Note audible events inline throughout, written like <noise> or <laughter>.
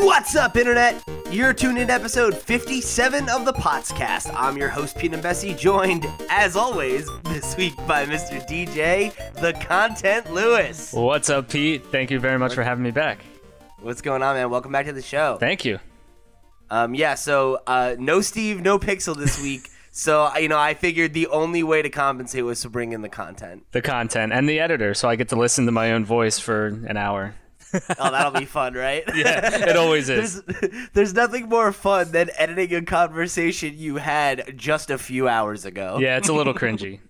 What's up, Internet? You're tuned in to episode 57 of the Potscast. I'm your host, Pete and Bessie, joined, as always, this week by Mr. DJ, the Content Lewis. What's up, Pete? Thank you very much for having me back. What's going on, man? Welcome back to the show. Thank you. Um, yeah, so uh, no Steve, no Pixel this <laughs> week. So you know, I figured the only way to compensate was to bring in the content. The content and the editor, so I get to listen to my own voice for an hour. <laughs> Oh, that'll be fun, right? <laughs> Yeah, it always is. There's, there's nothing more fun than editing a conversation you had just a few hours ago. Yeah, it's a little cringy.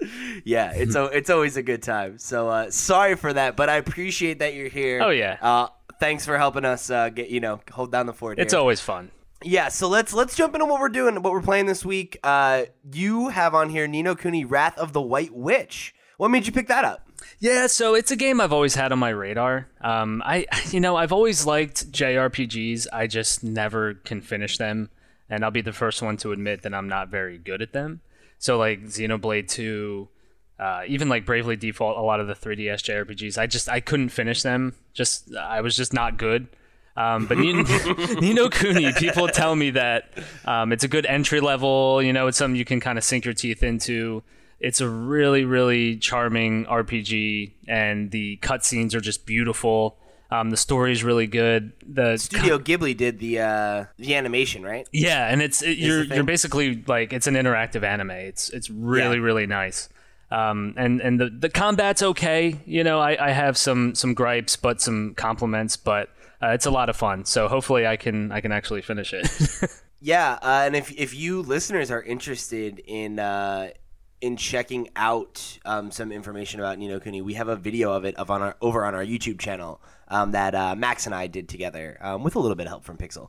<laughs> yeah, it's a, it's always a good time. So uh, sorry for that, but I appreciate that you're here. Oh, yeah. Uh, thanks for helping us uh, get you know hold down the fort. It's here. always fun. Yeah, so let's let's jump into what we're doing, what we're playing this week. Uh, you have on here Ni no Kuni Wrath of the White Witch. What made you pick that up? Yeah, so it's a game I've always had on my radar. Um, I, <laughs> you know, I've always liked JRPGs. I just never can finish them, and I'll be the first one to admit that I'm not very good at them. So like Xenoblade Two, uh, even like Bravely Default, a lot of the 3DS JRPGs, I just I couldn't finish them. Just I was just not good. Um, but Ni, <laughs> <laughs> Nino Kuni, people tell me that um, it's a good entry level. You know, it's something you can kind of sink your teeth into. It's a really, really charming RPG, and the cutscenes are just beautiful. Um, the story is really good. The Studio Ghibli did the uh, the animation, right? yeah, and it's it, you're you're basically like it's an interactive anime. It's it's really Yeah. really nice. Um, and and the the combat's okay. You know, I, I have some some gripes, but some compliments. But uh, it's a lot of fun. So hopefully I can I can actually finish it. <laughs> Yeah, uh, and if if you listeners are interested in uh, in checking out um, some information about Nino Kuni, we have a video of it of on our over on our YouTube channel um, that uh, Max and I did together um, with a little bit of help from Pixel,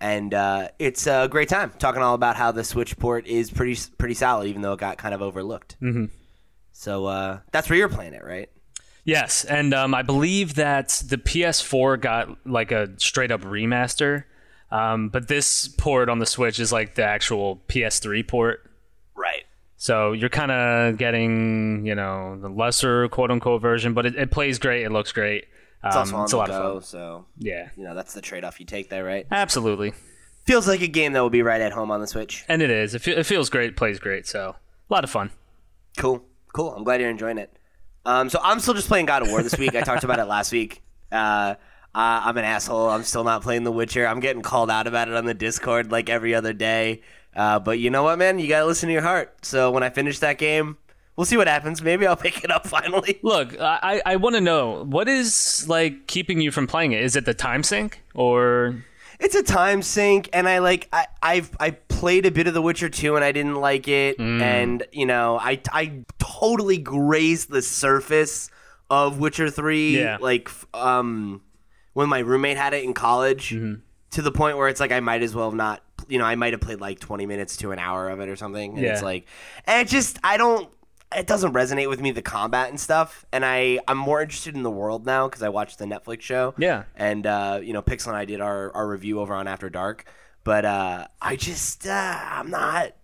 and uh, it's a great time talking all about how the Switch port is pretty pretty solid, even though it got kind of overlooked. Mm-hmm. So uh, that's where you're playing it, right? yes, and um, I believe that the PS4 got like a straight up remaster. Um, but this port on the Switch is like the actual PS3 port. So you're kind of getting, you know, the lesser quote unquote version, but it, it plays great. It looks great. Um, It's also on it's a lot go, of fun. so Yeah, you know that's the trade off you take there, right? absolutely. Feels like a game that will be right at home on the Switch. And it is. It, fe- it feels great. Plays great. So a lot of fun. Cool, cool. I'm glad you're enjoying it. Um, so I'm still just playing God of War this week. I talked about it last week. Uh, uh, I'm an asshole. I'm still not playing The Witcher. I'm getting called out about it on the Discord like every other day. Uh, but you know what, man? You gotta listen to your heart. So when I finish that game, we'll see what happens. Maybe I'll <laughs> pick it up finally. Look, I, I want to know what is like keeping you from playing it. Is it the time sync or? It's a time sink, and I like I I've I played a bit of The Witcher 2 and I didn't like it, and you know I I totally grazed the surface of Witcher 3 Yeah. like um when my roommate had it in college to the point where it's like I might as well have not you know I might have played like 20 minutes to an hour of it or something, and it's like and it just I don't it doesn't resonate with me the combat and stuff and i i'm more interested in the world now because i watched the netflix show. Yeah. and uh, you know pixel and i did our, our review over on after dark but uh, i just uh, i'm not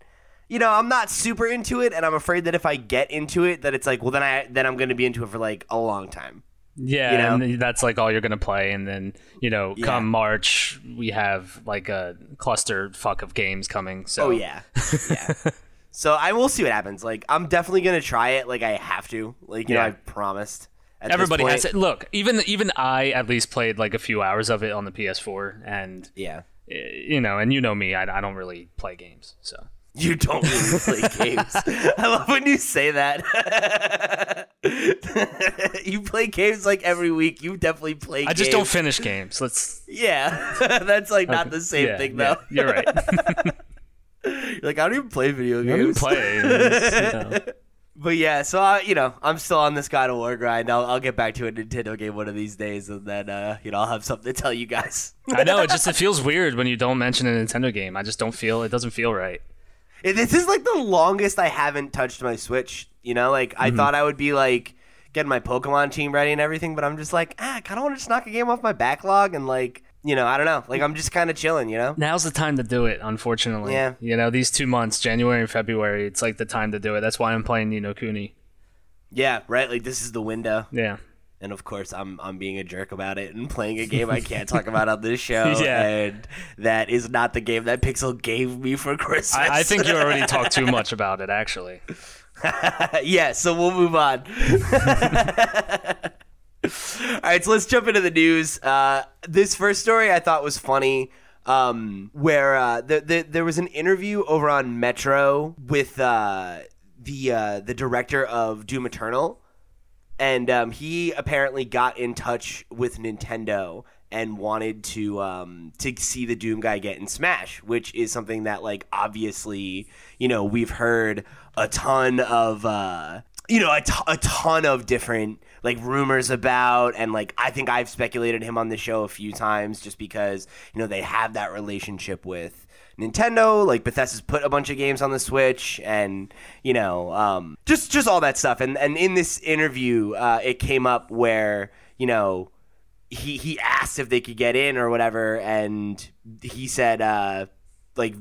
you know i'm not super into it and i'm afraid that if i get into it that it's like well then i then i'm going to be into it for like a long time Yeah, You know? and that's like all you're gonna play, and then you know, Yeah. come March, we have like a cluster fuck of games coming. So oh yeah yeah <laughs> so i will see what happens like i'm definitely going to try it like i have to like you know Yeah. i promised at Everybody has it. Look, even even I at least played like a few hours of it on the PS4, and yeah you know, and you know me, I, I don't really play games, so You don't really play <laughs> games. I love when you say that. <laughs> you play games like every week. You definitely play. Games. I just don't finish games. Let's <laughs> Yeah, that's like not the same yeah, thing yeah, though. you're right. You're like I don't even play video I don't games. play. know. But yeah, so I, you know, I'm still on this God of War grind. I'll, I'll get back to a Nintendo game one of these days, and then uh, you know I'll have something to tell you guys. I know it just it feels weird when you don't mention a Nintendo game. I just don't feel it doesn't feel right. This is like the longest I haven't touched my Switch. You know, like Mm-hmm. I thought I would be like getting my Pokemon team ready and everything, but I'm just like, ah, I kind of want to just knock a game off my backlog and like, you know, I don't know, like I'm just kind of chilling, you know. Now's the time to do it, unfortunately. Yeah. You know, these two months, January and February, it's like the time to do it. That's why I'm playing Nino Kuni. Yeah, right. Like this is the window. Yeah. And of course I'm I'm being a jerk about it and playing a game I can't talk about on this <laughs> show. Yeah. and that is not the game that Pixel gave me for Christmas. I, I think you already <laughs> talked too much about it, actually. <laughs> yeah, so we'll move on. All right, so let's jump into the news. Uh, this first story I thought was funny. Um, where uh, the, the, there was an interview over on Metro with uh, the uh, the director of Doom Eternal, and um, he apparently got in touch with Nintendo and wanted to um, to see the Doom guy get in Smash, which is something that like obviously you know we've heard a ton of uh, you know a, t- a ton of different like rumors about. And like I think I've speculated him on the show a few times just because you know they have that relationship with Nintendo like Bethesda's put a bunch of games on the Switch and you know um, just just all that stuff and and in this interview uh, it came up where you know he he asked if they could get in or whatever and he said uh, like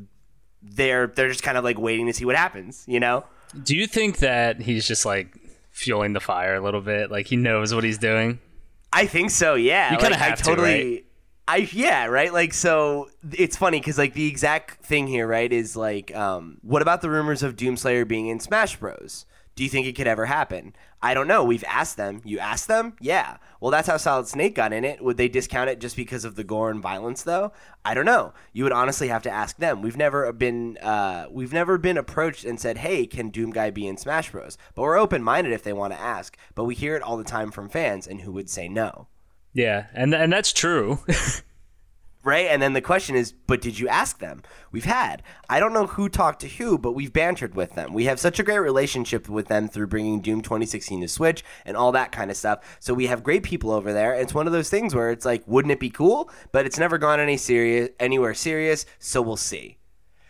they're they're just kind of like waiting to see what happens you know Do you think that he's just like fueling the fire a little bit? Like he knows what he's doing? I think so. Yeah, You kinda Like, I have to, totally. right? I yeah right like so it's funny because like the exact thing here right is like um what about the rumors of Doomslayer being in Smash Bros? Do you think it could ever happen? I don't know. We've asked them. You asked them? Yeah. Well, that's how Solid Snake got in it. Would they discount it just because of the gore and violence, though? I don't know. You would honestly have to ask them. We've never been uh, we've never been approached and said, "Hey, can Doom Guy be in Smash Bros?" But we're open minded if they want to ask. But we hear it all the time from fans, and who would say no? Yeah, and and that's true. <laughs> right? And then the question is, but did you ask them? We've had. I don't know who talked to who, but we've bantered with them. We have such a great relationship with them through bringing Doom 2016 to Switch and all that kind of stuff. So we have great people over there. It's one of those things where it's like, wouldn't it be cool? But it's never gone any serious anywhere serious, so we'll see.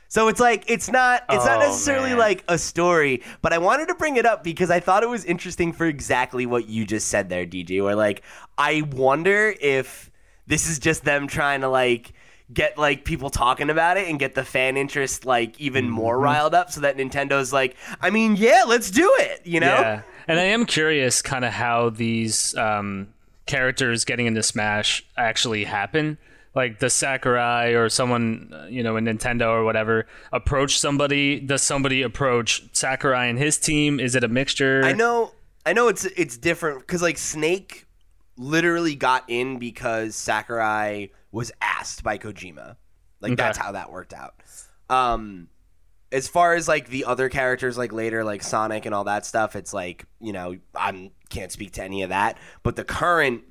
So it's like it's not it's not Oh, necessarily man. like a story, but I wanted to bring it up because I thought it was interesting for exactly what you just said there, DJ. Where like I wonder if this is just them trying to like get like people talking about it and get the fan interest like even Mm-hmm. more riled up so that Nintendo's like, I mean, yeah, let's do it, you know? Yeah, and I am curious, kind of how these um, characters getting into Smash actually happen. Like the Sakurai or someone, uh, you know, in Nintendo or whatever, approach somebody? Does somebody approach Sakurai and his team? Is it a mixture? I know, I know it's it's different because like Snake literally got in because Sakurai was asked by Kojima. Like Okay. that's how that worked out. Um, as far as like the other characters, like later, like Sonic and all that stuff, it's like you know I can't speak to any of that. But the current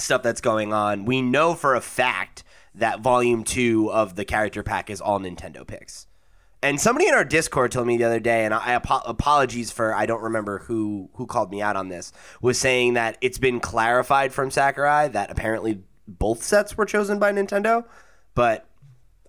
stuff that's going on, we know for a fact that Volume Two of the character pack is all Nintendo picks. And somebody in our Discord told me the other day, and I apo- apologies for I don't remember who who called me out on this, was saying that it's been clarified from Sakurai that apparently both sets were chosen by Nintendo, but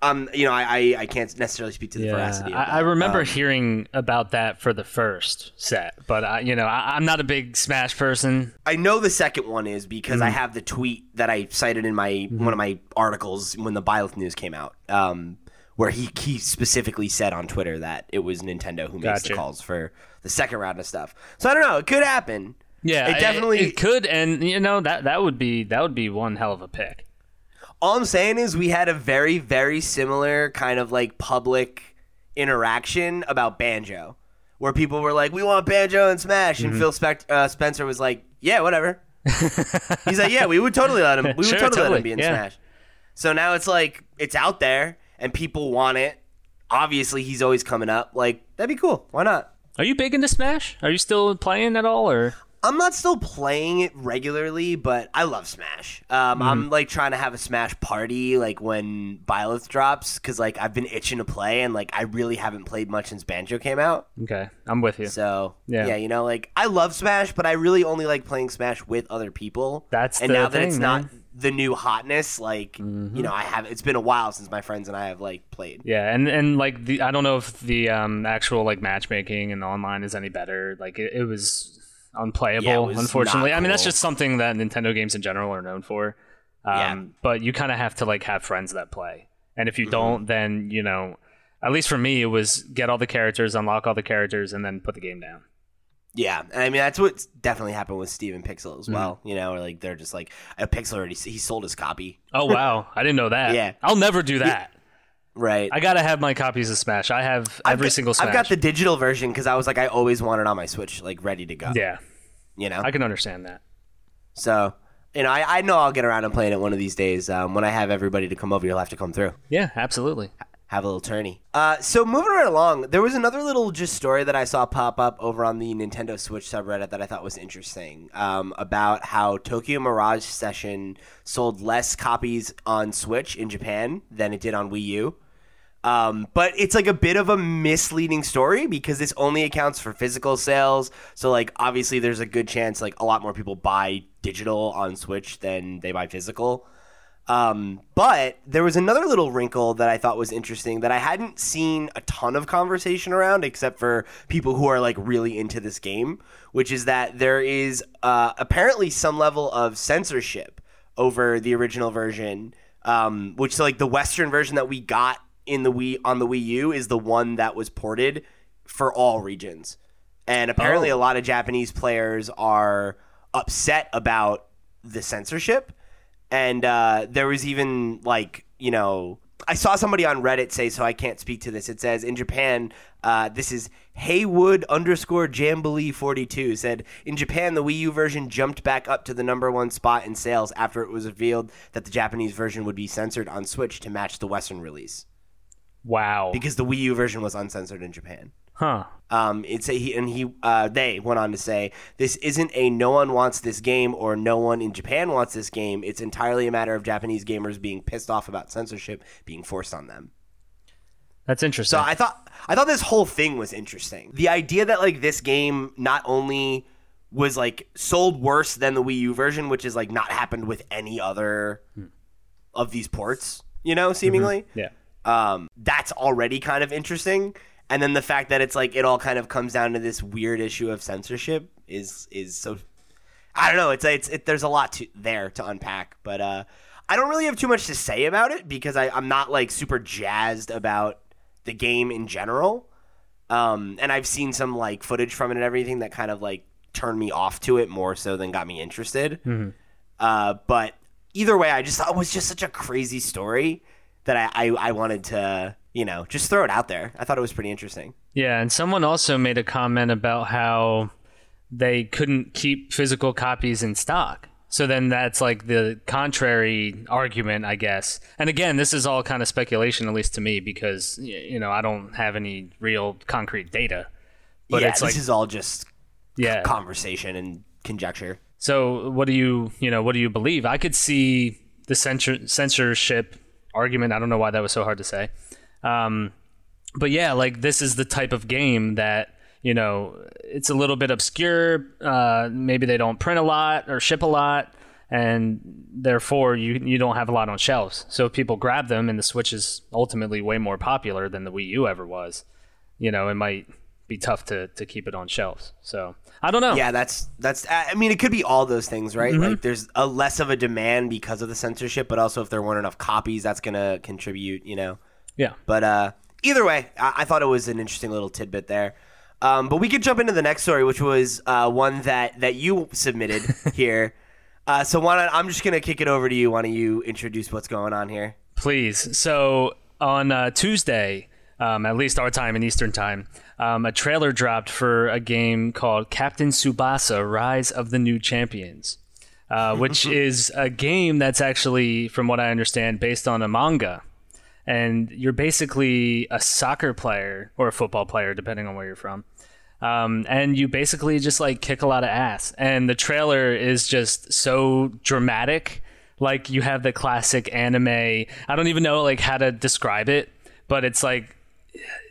um, you know, I I, I can't necessarily speak to the Yeah, veracity. Of I. I remember Um, hearing about that for the first set, but I, you know, I, I'm not a big Smash person. I know the second one is because Mm-hmm. I have the tweet that I cited in my one of my articles when the Byleth news came out, um, where he he specifically said on Twitter that it was Nintendo who makes the calls for the second round of stuff. So I don't know. It could happen. Yeah, It definitely- it, could, and you know that that would be that would be one hell of a pick. All I'm saying is we had a very very similar kind of like public interaction about banjo, where people were like, "We want banjo and Smash," Mm-hmm. and Phil Spect- uh, Spencer was like, "Yeah, whatever." <laughs> He's like, "Yeah, we would totally let him. We would Sure, totally, let him be in yeah. Smash." So now it's like it's out there and people want it. Obviously, he's always coming up. Like that'd be cool. Why not? Are you big into Smash? Are you still playing at all, or I'm not still playing it regularly, but I love Smash. Um, I'm like trying to have a Smash party like when Byleth drops because like I've been itching to play and like I really haven't played much since Banjo came out. okay? I'm with you. So Yeah. yeah, you know, like I love Smash, but I really only like playing Smash with other people. That's and now that it's thing, not. Mm-hmm. the new hotness, like you know, I have. It's been a while since my friends and I have like played. Yeah, and and like the I don't know if the um actual like matchmaking and online is any better. Like it, it was unplayable, Yeah, unfortunately. not I mean, that's just something that Nintendo games in general are known for. Um, Yeah. But you kind of have to like have friends that play, and Mm-hmm. if you don't, then you know, at least for me, it was get all the characters, unlock all the characters, and then put the game down. Yeah, and I mean that's what definitely happened with Steven Pixel Mm. as well. You know, or like they're just like a Pixel already he sold his copy, Oh wow, I didn't know that. <laughs> Yeah. I'll never do that. Right? I gotta have my copies of Smash. I have every got- single Smash. I've got the digital version because I was like I always want it on my Switch, like ready to go. yeah, you know. I can understand that. so you know, I, I know I'll get around and playing it one of these days. Um, when I have everybody to come over, you'll have to come through. Yeah, absolutely. have a little tourney. Uh, so moving right along, there was another little just story that I saw pop up over on the Nintendo Switch subreddit that I thought was interesting um, about how Tokyo Mirage Session sold less copies on Switch in Japan than it did on Wii U. Um, but it's like a bit of a misleading story because this only accounts for physical sales. So like obviously there's a good chance like a lot more people buy digital on Switch than they buy physical. Um, but there was another little wrinkle that I thought was interesting that I hadn't seen a ton of conversation around, except for people who are like really into this game, which is that there is uh, apparently some level of censorship over the original version, um, which like the Western version that we got in the Wii on the Wii U is the one that was ported for all regions, and apparently Oh. a lot of Japanese players are upset about the censorship. And uh, there was even like you know i saw somebody on reddit say so i can't speak to this. It says in japan uh, this is haywood underscore jamboree 42 said in japan the wii u version jumped back up to the number one spot in sales after it was revealed that the japanese version would be censored on switch to match the western release Wow. because the wii u version was uncensored in japan huh. um, it's a, he and he uh, they went on to say this isn't a no one wants this game or no one in Japan wants this game. It's entirely a matter of Japanese gamers being pissed off about censorship being forced on them. That's interesting. So I thought I thought this whole thing was interesting. The idea that like this game not only was like sold worse than the Wii U version, which is like not happened with any other of these ports, you know, seemingly yeah. Um, that's already kind of interesting. And then the fact that it's like it all kind of comes down to this weird issue of censorship is is so. I don't know. It's it's it, there's a lot to there to unpack, but uh, I don't really have too much to say about it because I, I'm not like super jazzed about the game in general. Um, and I've seen some like footage from it and everything that kind of like turned me off to it more so than got me interested. Uh, but either way, I just thought it was just such a crazy story that I, I, I wanted to, you know, just throw it out there. I thought it was pretty interesting. Yeah, and someone also made a comment about how they couldn't keep physical copies in stock. So then that's like the contrary argument, I guess. And again, this is all kind of speculation, at least to me, because you know I don't have any real concrete data. But yeah, it's this like, is all just yeah. conversation and conjecture. So what do you you know what do you believe? I could see the censor- censorship argument. I don't know why that was so hard to say. Um, but yeah, like this is the type of game that you know it's a little bit obscure. Uh, maybe they don't print a lot or ship a lot, and therefore you you don't have a lot on shelves. So if people grab them, and the Switch is ultimately way more popular than the Wii U ever was, you know, it might be tough to to keep it on shelves. So I don't know. Yeah, that's that's. I mean, it could be all those things, right? Like, there's a less of a demand because of the censorship, but also if there weren't enough copies, that's gonna contribute. You know. yeah. But uh, either way, I-, I thought it was an interesting little tidbit there. Um, but we could jump into the next story, which was uh, one that that you submitted <laughs> here. Uh, so why not? I'm just gonna kick it over to you. Why don't you introduce what's going on here? Please. So on uh, Tuesday, um, at least our time in Eastern time, um, a trailer dropped for a game called Captain Tsubasa: Rise of the New Champions, uh, which <laughs> is a game that's actually, from what I understand, based on a manga. And you're basically a soccer player or a football player, depending on where you're from. Um, and you basically just like kick a lot of ass. And the trailer is just so dramatic. Like you have the classic anime. I don't even know like how to describe it, but it's like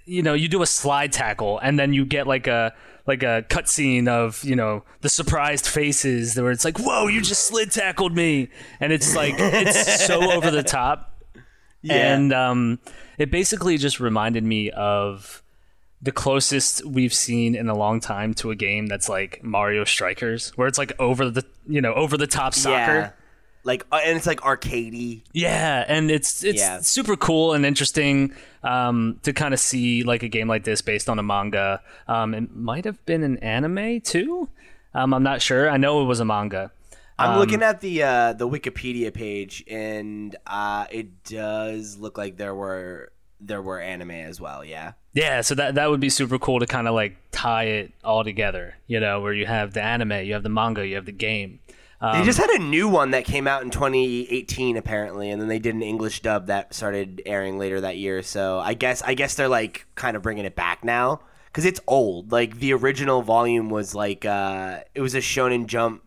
you know you do a slide tackle and then you get like a like a cutscene of you know the surprised faces where it's like whoa you just slid tackled me and it's like it's so <laughs> over the top yeah. and um, it basically just reminded me of the closest we've seen in a long time to a game that's like Mario Strikers, where it's like over the you know over the top soccer. Yeah. Like, uh, and it's like arcadey. Yeah, and it's it's Yeah. super cool and interesting um, to kind of see like a game like this based on a manga. Um, it might have been an anime too. Um, I'm not sure. I know it was a manga. I'm Um, looking at the uh, the Wikipedia page, and uh, it does look like there were there were anime as well. Yeah. Yeah, so that that would be super cool to kind of like tie it all together. You know, where you have the anime, you have the manga, you have the game. They just had a new one that came out in 2018 apparently, and then they did an English dub that started airing later that year. So I guess I guess they're like kind of bringing it back now because it's old. Like the original volume was like uh, it was a Shonen Jump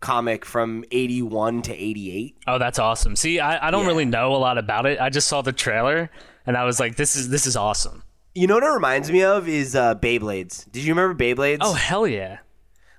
comic from 81 to 88. Oh, that's awesome. See, I, I don't Yeah. really know a lot about it. I just saw the trailer and I was like, this is this is awesome. You know what it reminds me of is uh, Beyblades. Did you remember Beyblades? Oh hell yeah.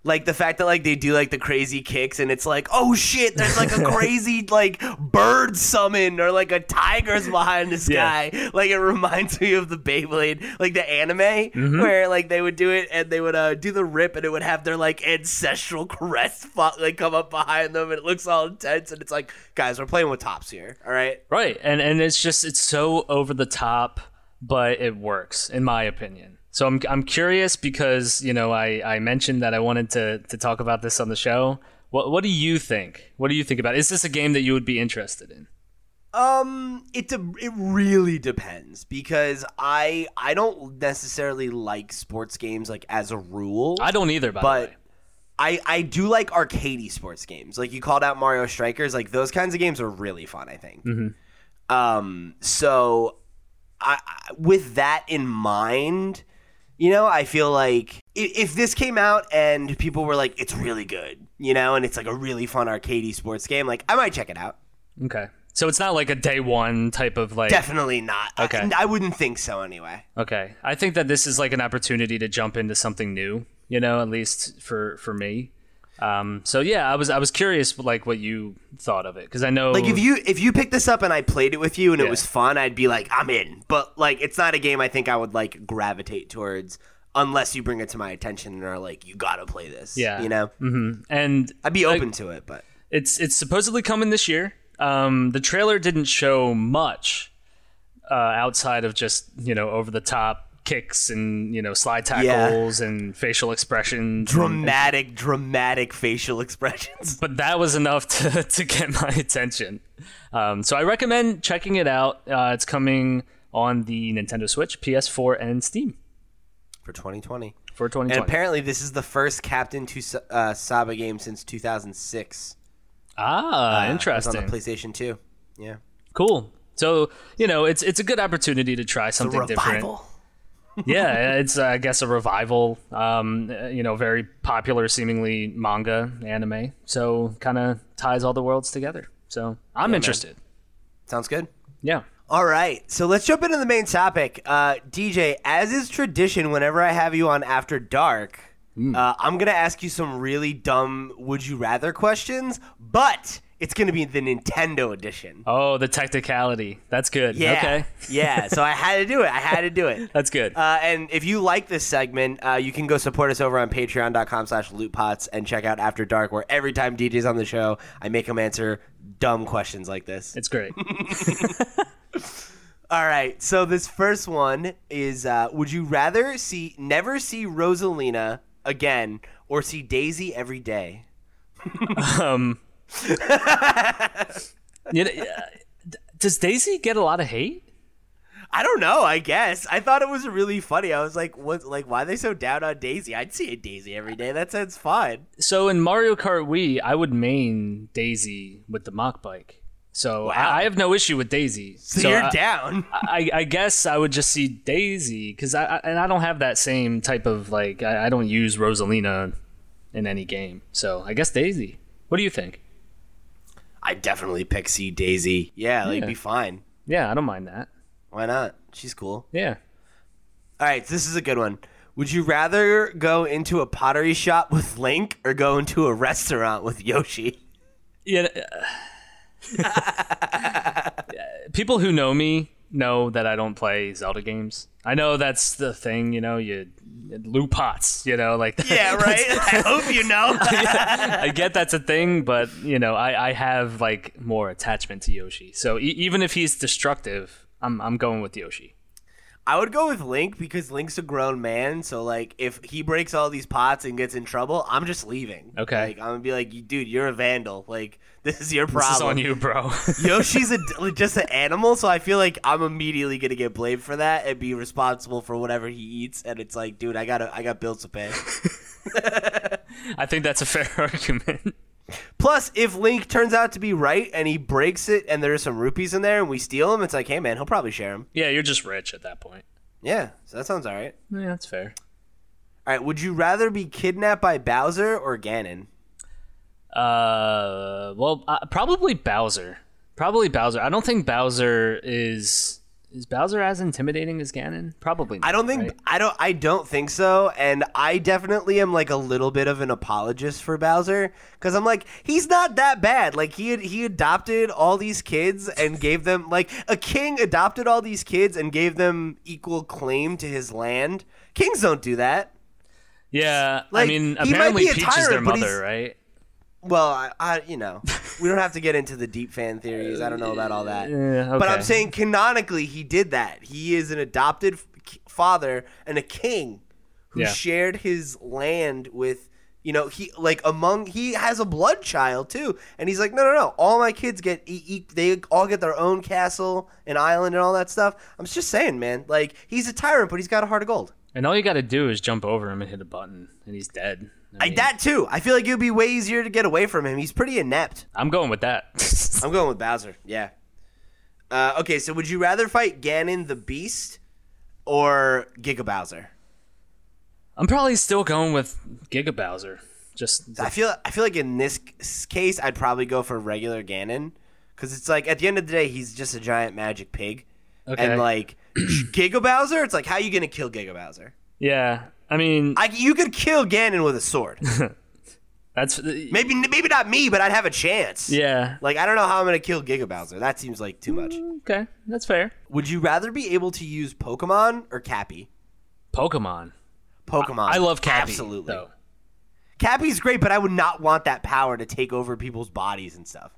Like the fact that like they do like the crazy kicks and it's like oh shit there's like a <laughs> crazy like bird summon or like a tiger's behind the sky like it reminds me of the Beyblade like the anime where like they would do it and they would uh do the rip and it would have their like ancestral <laughs> crest fo- like come up behind them and it looks all intense and it's like guys we're playing with tops here all right Right. And and it's just it's so over the top, but it works in my opinion. So I'm I'm curious because, you know, I I mentioned that I wanted to to talk about this on the show. What what do you think? What do you think about it? Is this a game that you would be interested in? Um, it de- it really depends because I I don't necessarily like sports games like as a rule. I don't either, by but the way. I I do like arcadey sports games. Like you called out Mario Strikers, like those kinds of games are really fun. I think. Um. So, I with that in mind, you know, I feel like if, this came out and people were like, "It's really good," you know, and it's like a really fun arcadey sports game, like I might check it out. Okay. So it's not like a day one type of like Definitely not. I- Okay. I, wouldn't think so anyway. Okay. I think that this is like an opportunity to jump into something new, you know, at least for for me. Um, so yeah, I was I was curious like what you thought of it because I know Like if you if you picked this up and I played it with you and Yeah. it was fun, I'd be like, I'm in. But like, it's not a game I think I would like gravitate towards unless you bring it to my attention and are like, you gotta play this. Yeah. you know, Mm-hmm. and I'd be open to it, but it's it's supposedly coming this year. Um, the trailer didn't show much uh, outside of just you know over the top kicks and you know slide Yeah. tackles and facial expressions. dramatic, dramatic facial expressions. but that was enough to, <laughs> to get my attention. Um, so I recommend checking it out. Uh, it's coming on the Nintendo Switch, PS4, and Steam For 2020. for 2020. And apparently, this is the first Captain to uh, Saba game since 2006. ah, Uh, interesting. on the PlayStation 2. Yeah. cool. So you know, it's it's a good opportunity to try something different. Yeah, it's uh, I guess a revival. Um, you know, very popular, seemingly manga anime. So kind of ties all the worlds together. So I'm interested. Sounds good. Yeah. All right, so let's jump into the main topic. Uh, DJ, as is tradition, whenever I have you on After Dark, uh, I'm going to ask you some really dumb would you rather questions, but it's going to be the Nintendo edition. Oh, the technicality. That's good. Yeah. Okay. <laughs> yeah, so I had to do it. I had to do it. <laughs> That's good. Uh, and if you like this segment, uh, you can go support us over on patreon.com slash lootpots and check out After Dark, where every time DJ's on the show, I make him answer dumb questions like this. it's great. <laughs> All right, so this first one is: uh, Would you rather see never see Rosalina again, or see Daisy every day? um, <laughs> you know, does Daisy get a lot of hate? I don't know. I guess I thought it was really funny. I was like, "What? Like, why are they so down on Daisy? I'd see a Daisy every day. That sounds fun." So in Mario Kart Wii, I would main Daisy with the Mach Bike. So Wow. I, I have no issue with Daisy. So, you're I, down. I, I guess I would just see Daisy because I, I and I don't have that same type of like I, I don't use Rosalina in any game. So I guess Daisy. What do you think? I definitely pick see Daisy. Yeah, like Yeah. be fine. Yeah, I don't mind that. Why not? She's cool. Yeah. All right, this is a good one. Would you rather go into a pottery shop with Link or go into a restaurant with Yoshi? Yeah. uh, <laughs> <laughs> people who know me know that I don't play Zelda games. I know that's the thing, you know, you loot pots, you know, like Yeah, <laughs> right. I hope you know. <laughs> I get that's a thing, but you know, I, I have like more attachment to Yoshi. So e- even if he's destructive, I'm I'm going with Yoshi. I would go with Link because Link's a grown man. So like, if he breaks all these pots and gets in trouble, I'm just leaving. Okay. Like I'm gonna be like, dude, you're a vandal. Like <laughs> this is your problem. This is on you, bro. <laughs> Yoshi's a, just an animal, so I feel like I'm immediately gonna get blamed for that and be responsible for whatever he eats. And it's like, dude, I gotta, I got bills to pay. <laughs> I think that's a fair argument. Plus, if Link turns out to be right and he breaks it, and there's some rupees in there, and we steal them, it's like, hey man, he'll probably share them. yeah, you're just rich at that point. Yeah, so that sounds all right. Yeah, that's fair. All right, would you rather be kidnapped by Bowser or Ganon? Uh, well, uh, probably Bowser. Probably Bowser. I don't think Bowser is is Bowser as intimidating as Ganon. Probably. Not, I don't think right? I don't I don't think so and I definitely am like a little bit of an apologist for Bowser cuz I'm like he's not that bad like he had, he adopted all these kids and gave them like a king adopted all these kids and gave them equal claim to his land kings don't do that Yeah, I Like, mean, he might apparently Peach is their mother, right? Well I, I you know we don't have to get into the deep fan theories. I don't know about all <laughs> that. Yeah, but I'm saying canonically he did that. He is an adopted father and a king who Yeah. shared his land with you know he like among he has a blood child too. And he's like no no no. All my kids get e- e- they all get their own castle and island and all that stuff. I'm just saying man like he's a tyrant but he's got a heart of gold. And all you got to do is jump over him and hit a button, and he's dead. I I, mean, that too i feel like it would be way easier to get away from him he's pretty inept I'm going with that. <laughs> i'm going with bowser yeah uh, okay so would you rather fight ganon the beast or giga bowser I'm probably still going with Giga Bowser. Just I feel I feel like in this case I'd probably go for regular Ganon because it's like at the end of the day he's just a giant magic pig, Okay. and like <clears throat> Giga Bowser, it's like how are you gonna kill Giga Bowser? yeah. I mean, I, you could kill Ganon with a sword. <laughs> that's maybe maybe not me, but I'd have a chance. yeah. Like I don't know how I'm gonna kill Giga Bowser. That seems like too much. Mm, okay, that's fair. Would you rather be able to use Pokemon or Cappy? Pokemon. Pokemon. I love Cappy. Absolutely. Though. Cappy's great, but I would not want that power to take over people's bodies and stuff.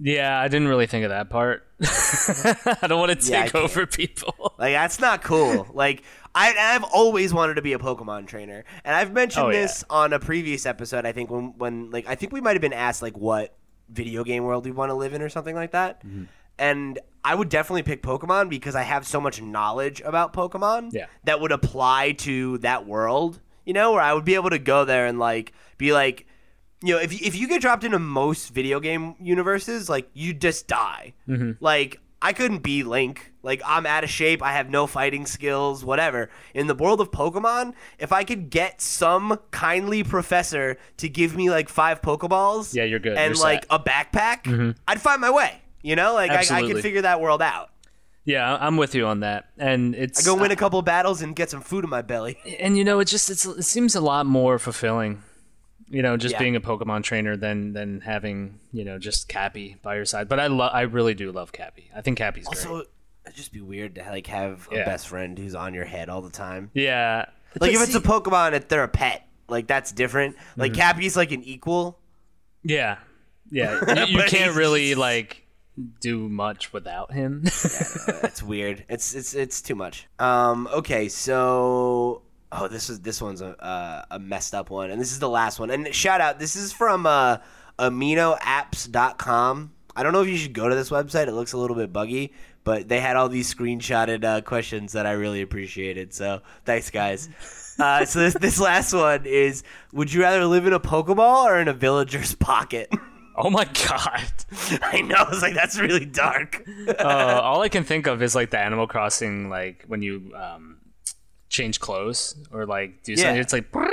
Yeah, I didn't really think of that part. <laughs> I don't want to take can't. over people. <laughs> Like that's not cool. like I I've always wanted to be a Pokemon trainer. And I've mentioned Oh, yeah. this on a previous episode, I think when when like I think we might have been asked like what video game world we want to live in or something like that. Mm-hmm. And I would definitely pick Pokemon because I have so much knowledge about Pokemon Yeah. that would apply to that world, you know, where I would be able to go there and like be like you know, if if you get dropped into most video game universes, like you just die. Mm-hmm. Like I couldn't be Link. Like I'm out of shape. I have no fighting skills. Whatever. In the world of Pokemon, if I could get some kindly professor to give me like five Pokeballs, Yeah, you're good. and You're like set. Mm-hmm. a backpack, I'd find my way. You know, like I, I could figure that world out. Yeah, I'm with you on that. And it's I go win a couple battles and get some food in my belly. and you know it just it's, it seems a lot more fulfilling you know just Yeah. being a pokemon trainer than than having you know just cappy by your side but i love i really do love cappy i think cappy's great Also, it'd just be weird to like have a Yeah. best friend who's on your head all the time. yeah Like But if it's a Pokemon, if they're a pet, like that's different. Like Mm-hmm. Cappy's like an equal. yeah yeah <laughs> you, you can't he's- really like do much without him <laughs> It's weird. It's it's it's too much. Um. Okay. So. Oh, this is this one's a uh, a messed up one, and this is the last one. And shout out, this is from uh, AminoApps.com. I don't know if you should go to this website. It looks a little bit buggy, but they had all these screenshotted uh, questions that I really appreciated. So thanks, guys. <laughs> Uh, so this this last one is: Would you rather live in a Pokeball or in a villager's pocket? <laughs> oh my god I know. I was like, that's really dark. uh, all i <laughs> can think of is like the animal crossing like when you um change clothes or like do something Yeah. it's like "Bring!"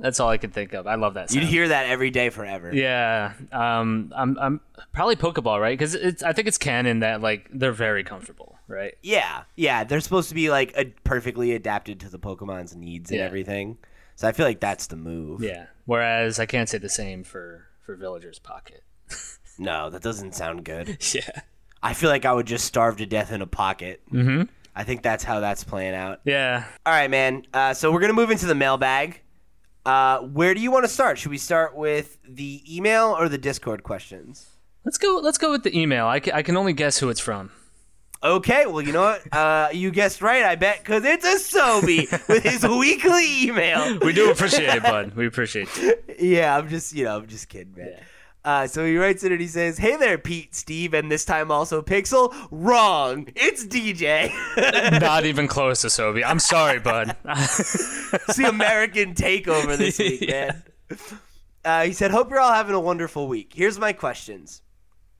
that's all i can think of i love that sound. You'd hear that every day forever. Yeah, um, I'm, I'm probably Pokeball, right? Because it's, I think it's canon that like they're very comfortable, right? Yeah, yeah, they're supposed to be like a, perfectly adapted to the Pokemon's needs and Yeah. everything. So I feel like that's the move. Yeah. Whereas I can't say the same for for Villager's Pocket. No, that doesn't sound good. <laughs> Yeah. I feel like I would just starve to death in a pocket. Mm-hmm. I think that's how that's playing out. Yeah. All right, man. Uh, so we're gonna move into the mailbag. Uh, where do you want to start? Should we start with the email or the Discord questions? Let's go. Let's go with the email. I can, I can only guess who it's from. Okay, well, you know what? Uh, you guessed right, I bet, because it's a Sobe with his <laughs> weekly email. We do appreciate it, bud. We appreciate it. <laughs> Yeah, I'm just, you know, I'm just kidding, man. Uh, so he writes it and he says, "Hey there, Pete, Steve, and this time also Pixel. Wrong. It's DJ. <laughs> Not even close to Sobe. I'm sorry, bud. <laughs> it's the American takeover this week, <laughs> man." Uh, he said, "Hope you're all having a wonderful week. Here's my questions.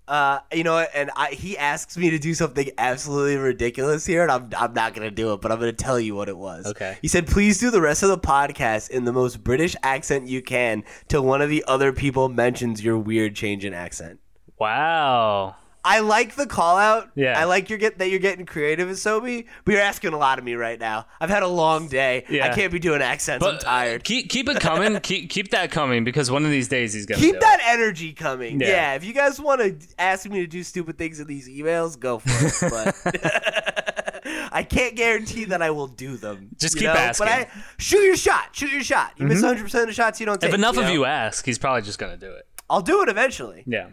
Uh, you know, and I, he asks me to do something absolutely ridiculous here, and I'm, I'm not gonna do it, but I'm gonna tell you what it was. Okay. He said, "Please do the rest of the podcast in the most British accent you can, till one of the other people mentions your weird change in accent." wow. I like the call out. Yeah. I like you're get that you're getting creative as Sobe, but you're asking a lot of me right now. I've had a long day. Yeah. I can't be doing accents. I'm uh, tired. Keep keep it coming. <laughs> keep keep that coming because one of these days he's gonna Keep do that energy coming. Yeah. Yeah. if you guys want to ask me to do stupid things in these emails, go for it. <laughs> But <laughs> I can't guarantee that I will do them. Just keep know? asking. But I shoot your shot. Shoot your shot. You miss mm-hmm. 100 percent of the shots you don't it. take. If enough you of know? you ask, he's probably just gonna do it. I'll do it eventually. Yeah.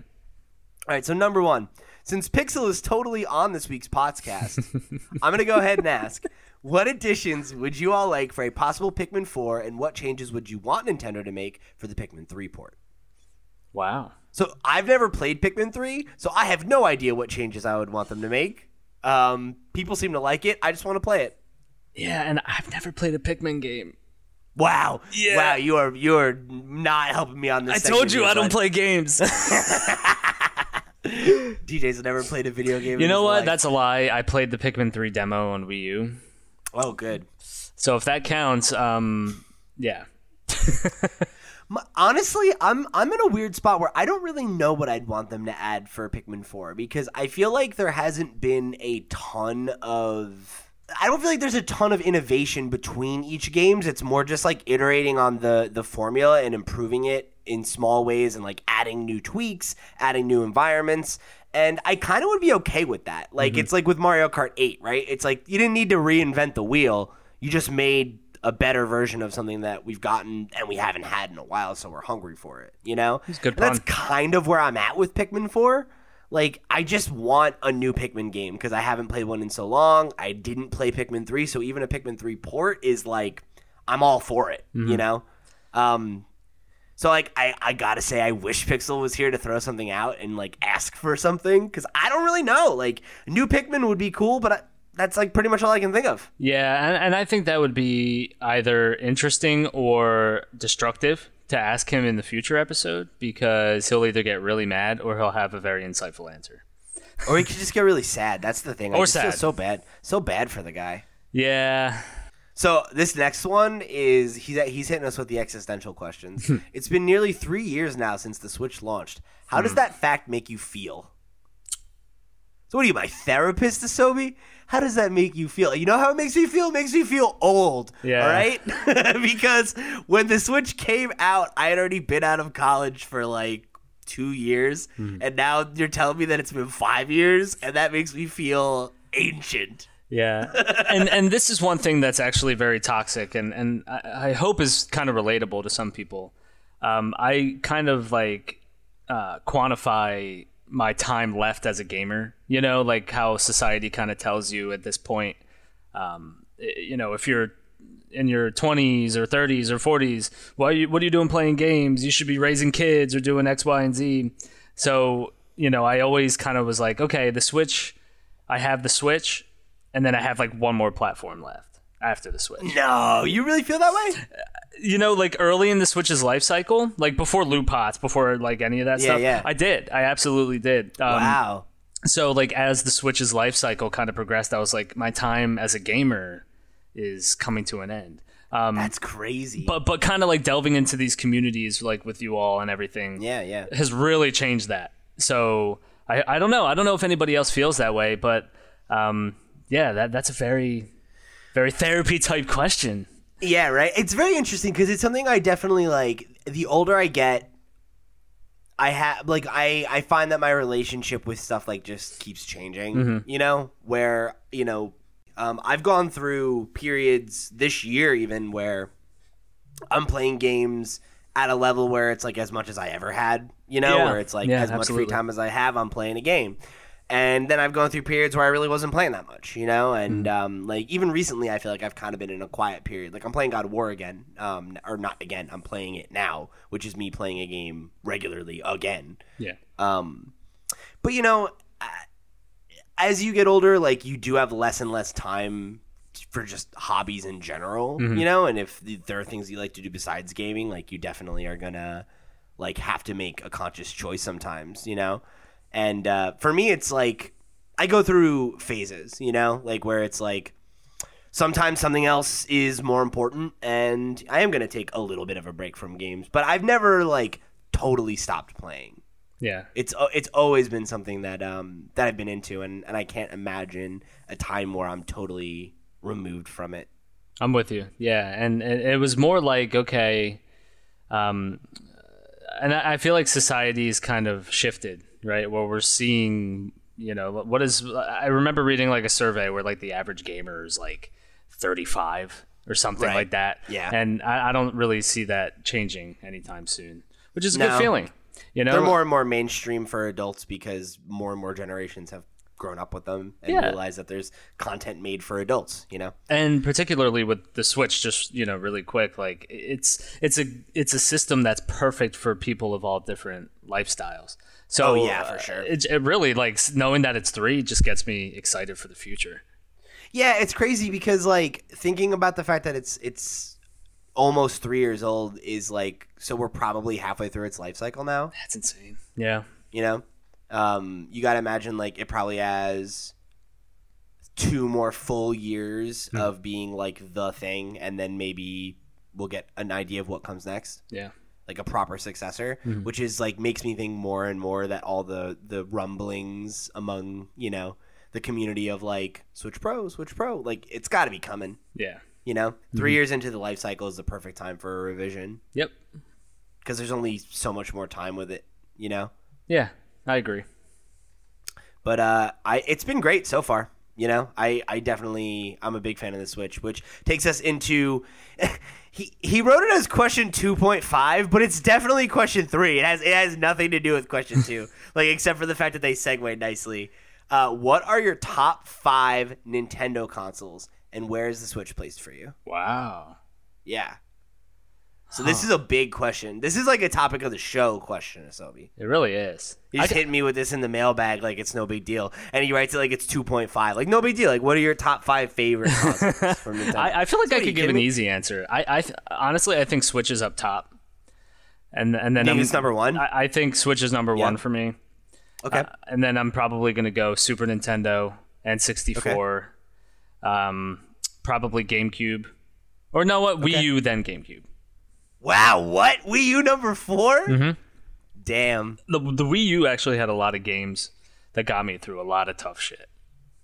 All right, so number one, since Pixel is totally on this week's podcast, I'm going to go ahead and ask <laughs> what additions would you all like for a possible Pikmin 4, and what changes would you want Nintendo to make for the Pikmin 3 port? Wow. So I've never played Pikmin 3, so I have no idea what changes I would want them to make. Um, people seem to like it. I just want to play it. Yeah, and I've never played a Pikmin game. Wow. Yeah. Wow, you are you are not helping me on this. I told you I don't play games. <laughs> <laughs> <laughs> DJ's never played a video game. you know what? life. That's a lie. I played the Pikmin 3 demo on Wii U. oh good. So if that counts, um, yeah. <laughs> Honestly, I'm I'm in a weird spot where I don't really know what I'd want them to add for Pikmin 4 because I feel like there hasn't been a ton of I don't feel like there's a ton of innovation between each games. It's more just like iterating on the the formula and improving it in small ways and like adding new tweaks, adding new environments. And I kind of would be okay with that. Like it's like with Mario Kart 8, right? It's like you didn't need to reinvent the wheel. You just made a better version of something that we've gotten and we haven't had in a while, so we're hungry for it. You know, that's kind of where I'm at with Pikmin Four. Like, I just want a new Pikmin game because I haven't played one in so long. I didn't play Pikmin Three, so even a Pikmin Three port is like, I'm all for it. Mm-hmm. You know, um, so like, I I gotta say, I wish Pixel was here to throw something out and like ask for something because I don't really know. Like, new Pikmin would be cool, but I, that's like pretty much all I can think of. Yeah, and, and I think that would be either interesting or destructive to ask him in the future episode because he'll either get really mad or he'll have a very insightful answer. Or he could just get really sad. That's the thing. I Or just feel sad. so bad, so bad for the guy. Yeah, So this next one is he's he's hitting us with the existential questions. Hmm. it's been nearly three years now since the Switch launched. How does hmm. that fact make you feel? So what are you, my therapist, Asobi? How does that make you feel? You know how it makes me feel? It makes me feel old. Yeah. All right? <laughs> because when the Switch came out, I had already been out of college for like two years. And now you're telling me that it's been five years, and that makes me feel ancient. yeah, <laughs> and and this is one thing that's actually very toxic, and and I, I hope is kind of relatable to some people. Um, I kind of like uh, quantify my time left as a gamer. You know, like how society kind of tells you at this point. Um, you know, if you're in your 20s or 30s or 40s, why are you, what are you doing playing games? You should be raising kids or doing X, Y, and Z. So, you know, I always kind of was like, okay, the Switch, I have the Switch, and then I have like one more platform left after the Switch. No, you really feel that way? You know, like early in the Switch's life cycle, like before loot pots, before like any of that Yeah, stuff, yeah. I did. I absolutely did. Um, Wow. so like as the switch's life cycle kind of progressed i was like my time as a gamer is coming to an end um That's crazy. but but kind of like delving into these communities like with you all and everything yeah, yeah. has really changed that so i i don't know i don't know if anybody else feels that way but um yeah that that's a very very therapy type question Yeah, right. It's very interesting because it's something I definitely like. The older I get, I have like I I find that my relationship with stuff like just keeps changing. You know, where you know, um, I've gone through periods this year even where I'm playing games at a level where it's like as much as I ever had. You know, Yeah. where it's like Yeah, as much free time as I have, I'm playing a game. And then I've gone through periods where I really wasn't playing that much, you know, and Mm-hmm. um, like even recently, I feel like I've kind of been in a quiet period. Like I'm playing God of War again, um, or not again. I'm playing it now, which is me playing a game regularly again. Yeah. Um, but you know, as you get older, like you do have less and less time for just hobbies in general, Mm-hmm. you know. And if there are things you like to do besides gaming, like you definitely are gonna like have to make a conscious choice sometimes, you know. And uh, for me, it's like I go through phases, you know, like where it's like sometimes something else is more important, and I am gonna take a little bit of a break from games, but I've never like totally stopped playing Yeah. it's uh, it's always been something that um that I've been into and and I can't imagine a time where I'm totally removed from it. I'm with you. Yeah, and, and it was more like okay, um, and I I feel like society's kind of shifted, right? Where we're seeing, you know, what is. I remember reading like a survey where like the average gamer is like 35 or something Right. like that. Yeah. and I, I don't really see that changing anytime soon, which is a No. good feeling. You know, They're more and more mainstream for adults because more and more generations have grown up with them and Yeah. realize that there's content made for adults, you know. and particularly with the switch just you know really quick like it's it's a it's a system that's perfect for people of all different lifestyles. So Oh, yeah, for uh, sure. it, it really like knowing that it's three just gets me excited for the future. Yeah, it's crazy because like thinking about the fact that it's it's almost 3 years old is like so we're probably halfway through its life cycle now. that's insane. Yeah. You know? Um, you gotta imagine like it probably has two more full years of being like the thing and then maybe we'll get an idea of what comes next. Yeah like a proper successor which is like makes me think more and more that all the the rumblings among you know the community of like switch pro switch pro like it's got to be coming. Yeah. You know? 3 years into the life cycle is the perfect time for a revision. Yep. Because there's only so much more time with it you know? Yeah i agree. But uh, I it's been great so far. You know, I, I definitely I'm a big fan of the Switch, which takes us into <laughs> he he wrote it as question two point five, but it's definitely question three. It has it has nothing to do with question two, <laughs> like except for the fact that they segue nicely. Uh, what are your top five Nintendo consoles, and where is the Switch placed for you? wow Yeah. So this is a big question. This is like a topic of the show question, Asobi. it really is He just hit me with this in the mailbag like it's no big deal, and he writes it like it's two point five, like no big deal. Like, what are your top five favorite <laughs> consoles from Nintendo? I, I feel like So I you could give kidding an me? easy answer. I, I th- honestly, I think Switch is up top, and and then Think I'm, it's number one? I, I think Switch is number one for me. Okay, Uh, and then I'm probably going to go Super Nintendo and 64, um, probably GameCube, or no, what Wii U then GameCube. Wow, what Wii U number 4 Mm-hmm. Damn. The the Wii U actually had a lot of games that got me through a lot of tough shit.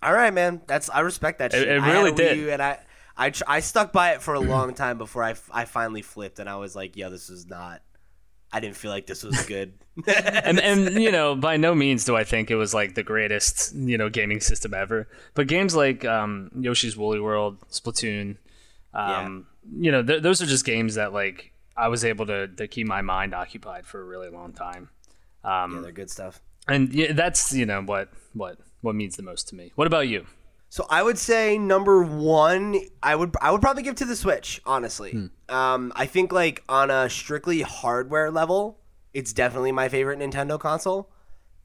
All right, man. That's I respect that. Shit. it I had really a Wii did. U, and I I tr- I stuck by it for a <clears throat> long time before I, f- I finally flipped, and I was like, yo, this is not. I didn't feel like this was good. <laughs> and and you know by no means do I think it was like the greatest you know gaming system ever. But games like um, Yoshi's Woolly World, Splatoon, um, you know th- those are just games that like I was able to, to keep my mind occupied for a really long time. Um, yeah, they're good stuff. and yeah, that's you know what what what means the most to me. What about you? So I would say number one, I would I would probably give to the Switch. Honestly, um, I think like on a strictly hardware level, it's definitely my favorite Nintendo console,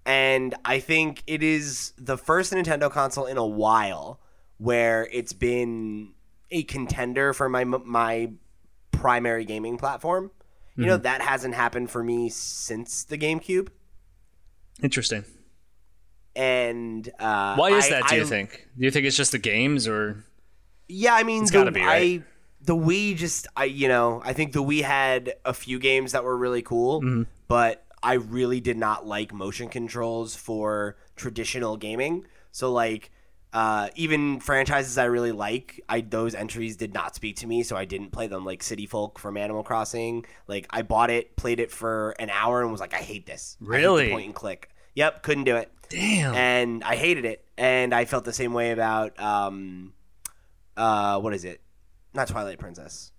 and I think it is the first Nintendo console in a while where it's been a contender for my my primary gaming platform. You know that hasn't happened for me since the GameCube, Interesting. and uh, Why is I- that? Do you think? Do you think it's just the games, or Yeah, I mean, It's the, gotta be, right? I, the Wii just, I, you know, I think the Wii had a few games that were really cool, Mm-hmm. but I really did not like motion controls for traditional gaming. So, like, Uh, even franchises I really like, I those entries did not speak to me, so I didn't play them. Like City Folk from Animal Crossing, like I bought it, played it for an hour, and was like, I hate this. I hate Really? point and click. Yep, couldn't do it, Damn. and I hated it. And I felt the same way about um, uh, what is it? Not Twilight Princess.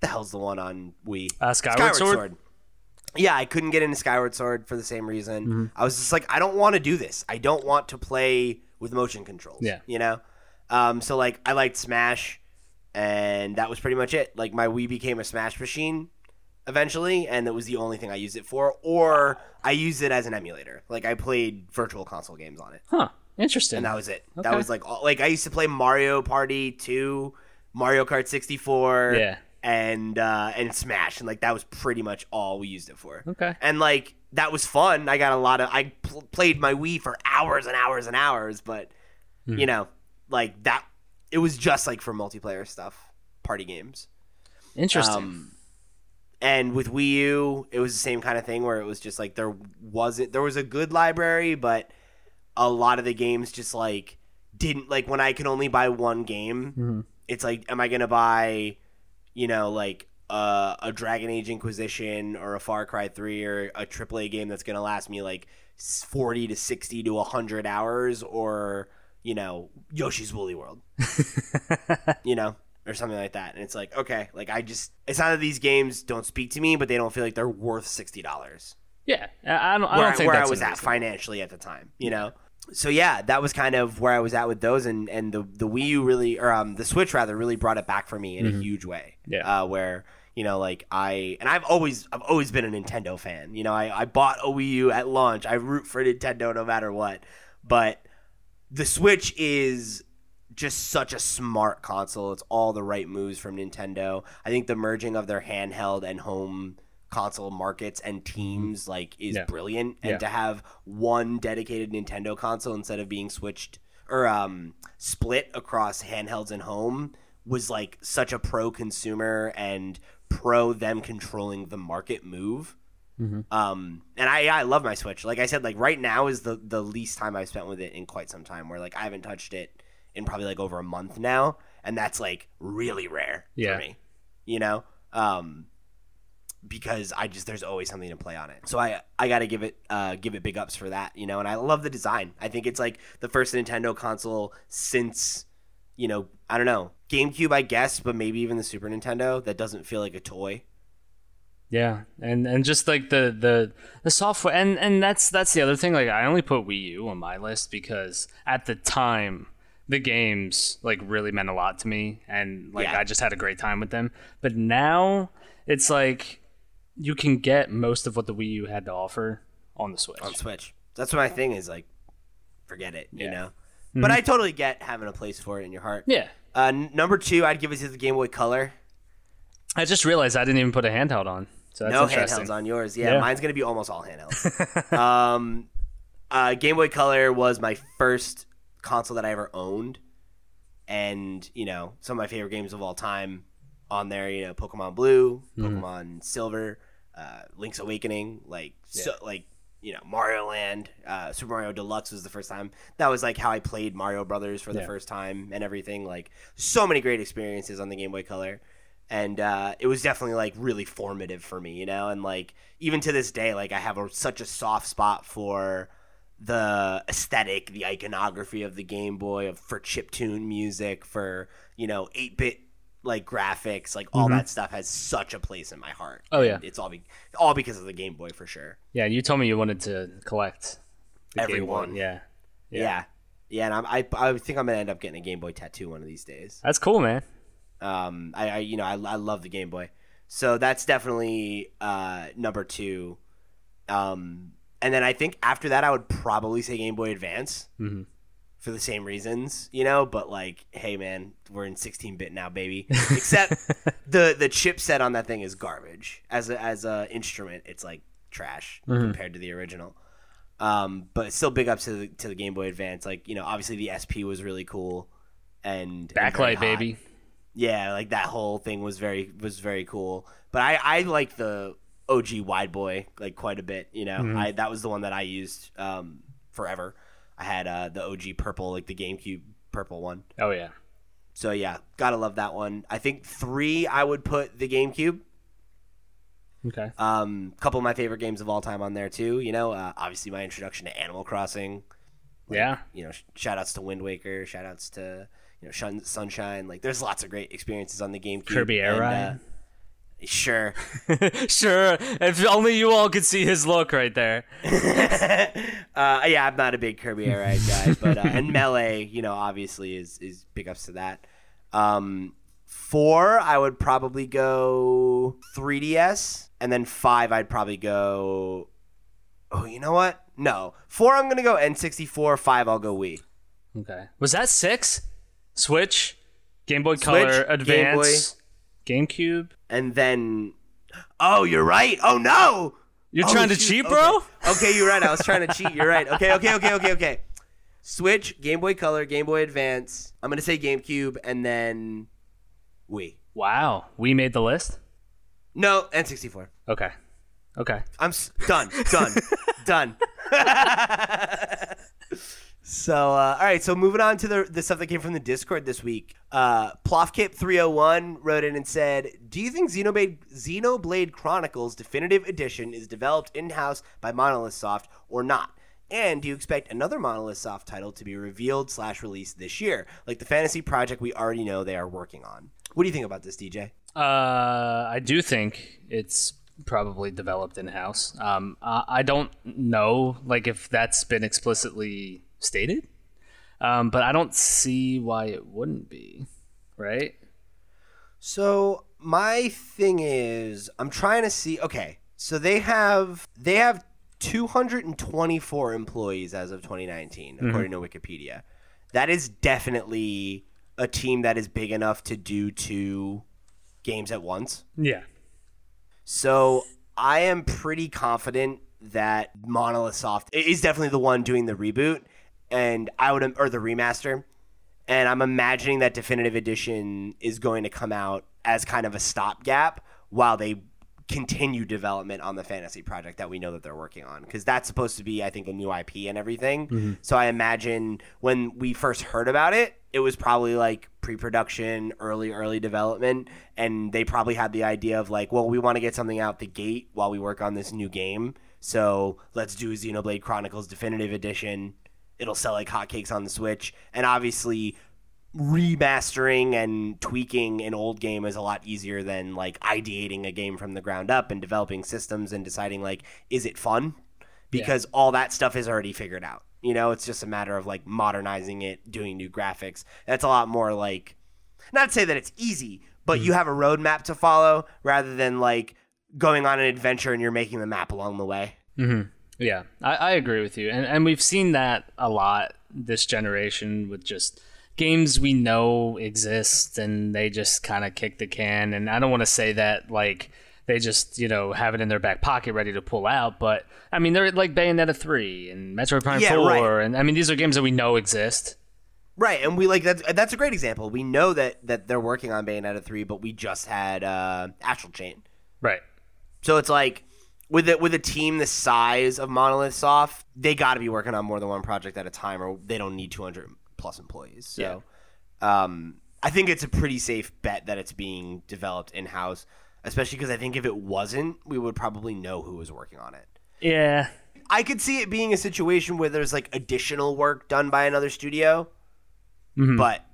The hell's the one on Wii? Uh, Skyward Sword? Yeah, I couldn't get into Skyward Sword for the same reason. Mm-hmm. I was just like, I don't want to do this. I don't want to play with motion controls. Yeah. You know? Um, so, like, I liked Smash, and that was pretty much it. Like, my Wii became a Smash machine eventually, and that was the only thing I used it for. Or I used it as an emulator. Like, I played virtual console games on it, Huh. Interesting. and that was it. That was like, all, like, I used to play Mario Party 2, Mario Kart 64. Yeah. And uh, and Smash and like that was pretty much all we used it for Okay. and like that was fun. I got a lot of I pl- played my Wii for hours and hours and hours, but Hmm. you know, like that it was just like for multiplayer stuff, party games. Interesting. Um, and with Wii U, it was the same kind of thing where it was just like there wasn't there was a good library, but a lot of the games just like didn't like when I can only buy one game. Mm-hmm. It's like, am I gonna buy, you know, like uh, a Dragon Age Inquisition or a Far Cry Three or a AAA game that's gonna last me like forty to sixty to hundred hours, or you know, Yoshi's Woolly World <laughs> you know, or something like that. And it's like, okay, like I just, it's not that these games don't speak to me, but they don't feel like they're worth sixty dollars. yeah. I I don't, I Where, don't think where I was at financially at the time, you know. So yeah, that was kind of where I was at with those, and and the the Wii U really, or um, the Switch rather, really brought it back for me in a huge way. Mm-hmm. Yeah. uh, where you know, like I and I've always I've always been a Nintendo fan. You know, I I bought a Wii U at launch. I root for Nintendo no matter what, but the Switch is just such a smart console. It's all the right moves from Nintendo. I think the merging of their handheld and home console markets and teams like is Yeah. brilliant. And Yeah. to have one dedicated Nintendo console instead of being switched or um split across handhelds and home was like such a pro consumer and pro them controlling the market move. Um, and I I love my Switch. Like I said, like right now is the the least time I've spent with it in quite some time. Where like I haven't touched it in probably like over a month now, and that's like really rare Yeah. for me. You know, um, because I just there's always something to play on it. So I I got to give it uh give it big ups for that. You know, and I love the design. I think it's like the first Nintendo console since you know I don't know GameCube I guess, but maybe even the Super Nintendo that doesn't feel like a toy. Yeah, and and just like the the the software, and and that's that's the other thing. Like I only put Wii U on my list because at the time the games like really meant a lot to me, and like Yeah. I just had a great time with them. But now it's like you can get most of what the Wii U had to offer on the Switch. on Switch. That's what my thing is like. Forget it, you Yeah. know. But I totally get having a place for it in your heart. Yeah, Uh, n- number two, I'd give it to the Game Boy Color. I just realized I didn't even put a handheld on. So that's no handhelds on yours. Yeah, Yeah. mine's gonna be almost all handhelds. <laughs> um, uh, Game Boy Color was my first console that I ever owned, and you know some of my favorite games of all time on there. You know, Pokemon Blue, Pokemon Silver, uh, Link's Awakening, like so, like you know Mario Land, uh, Super Mario Deluxe was the first time. That was like how I played Mario Brothers for the Yeah. first time and everything. Like so many great experiences on the Game Boy Color and uh, it was definitely like really formative for me, you know. And like even to this day, like I have a, such a soft spot for the aesthetic, the iconography of the Game Boy, of for chiptune music, for you know eight bit like graphics, like all that stuff has such a place in my heart. Mm-hmm. Oh, yeah. And it's all be- all because of the Game Boy for sure. Yeah, you told me you wanted to collect the Game Boy. Everyone. Yeah. Yeah. yeah, and I'm, I I think I'm gonna end up getting a Game Boy tattoo one of these days. That's cool, man. Um, I, I you know I, I love the Game Boy, so that's definitely uh, number two. Um, and then I think after that I would probably say Game Boy Advance Mhm. For the same reasons, you know. But like, hey man, we're in 16 bit now, baby. <laughs> Except <laughs> the the chipset on that thing is garbage as a, as a instrument. It's like trash compared to the original. Um, but still big ups to the to the Game Boy Advance. Like you know, obviously the SP was really cool. And and Backlight, hot baby. yeah like that whole thing was very was very cool but i i like the og wide boy like quite a bit you know i that was the one that i used um forever I had uh, the OG purple, like the GameCube purple one. Oh yeah. So yeah, gotta love that one. I think three, I would put the GameCube. Okay. Um, couple of my favorite games of all time on there too. You know, uh, obviously my introduction to Animal Crossing. yeah. You know, sh- shout outs to Wind Waker. Shout outs to you know Shun- Sunshine. Like, there's lots of great experiences on the GameCube. Kirby Air and, Ride. uh, Sure. <laughs> sure. If only you all could see his look right there. <laughs> uh, yeah, I'm not a big Kirby Air Ride guy, but uh, and Melee, you know, obviously is is big ups to that. Um, four, I would probably go 3DS, and then five, I'd probably go. Oh, you know what? No, four, I'm gonna go N64. Five, I'll go Wii. Okay. Was that six? Switch, Game Boy Color, Switch, Game Advance, GameCube. And then. Oh, you're right. Oh no. You're Oh, trying to shoot. cheat, Okay. bro? Okay, you're right. I was trying to cheat. You're right. Okay, okay, okay, okay, okay. Switch, Game Boy Color, Game Boy Advance. I'm gonna say GameCube, and then Wii. Wow. We made the list. No, N64. Okay. Okay. I'm s- done. Done. <laughs> done. <laughs> so, uh, all right. So, moving on to the the stuff that came from the Discord this week. Uh, Plofkip301 wrote in and said, "Do you think Xenoblade Xenoblade Chronicles Definitive Edition is developed in house by Monolith Soft or not?" And do you expect another Monolith Soft title to be revealed slash released this year, like the fantasy project we already know they are working on? What do you think about this, DJ? Uh, I do think it's probably developed in house. Um, I, I don't know, like if that's been explicitly stated, um, but I don't see why it wouldn't be, right? So my thing is, I'm trying to see. Okay, so they have they have 224 employees as of 2019, according to Wikipedia. That is definitely a team that is big enough to do two games at once. Yeah. So I am pretty confident that Monolith Soft is definitely the one doing the reboot, and I would or the remaster, and I'm imagining that Definitive Edition is going to come out as kind of a stopgap while they continue development on the fantasy project that we know that they're working on. Because that's supposed to be i think a new ip and everything. Mm-hmm. So i imagine when we first heard about it it was probably like pre-production early early development. And they probably had the idea of like well we want to get something out the gate while we work on this new game. So let's do xenoblade chronicles definitive edition it'll sell like hotcakes on the switch. And obviously remastering and tweaking an old game is a lot easier than like ideating a game from the ground up and developing systems and deciding like is it fun? Because all that stuff is already figured out. You know it's just a matter of like modernizing it doing new graphics. That's a lot more like not to say that it's easy but hmm. you have a roadmap to follow rather than like going on an adventure and you're making the map along the way mm-hmm. Yeah, I, I agree with you, and and we've seen that a lot this generation with just games we know exist, and they just kind of kick the can. And I don't want to say that like they just you know have it in their back pocket ready to pull out, but I mean they're like Bayonetta three and Metroid Prime Yeah, four, right. and I mean these are games that we know exist. Right, and we like that's that's a great example. We know that that they're working on Bayonetta three, but we just had uh, Astral Chain, Right. so it's like with it with a team the size of Monolith Soft, they got to be working on more than one project at a time, or they don't need two hundred plus employees. So, um, I think it's a pretty safe bet that it's being developed in house, especially because I think if it wasn't, we would probably know who was working on it. Yeah. I could see it being a situation where there's like additional work done by another studio, but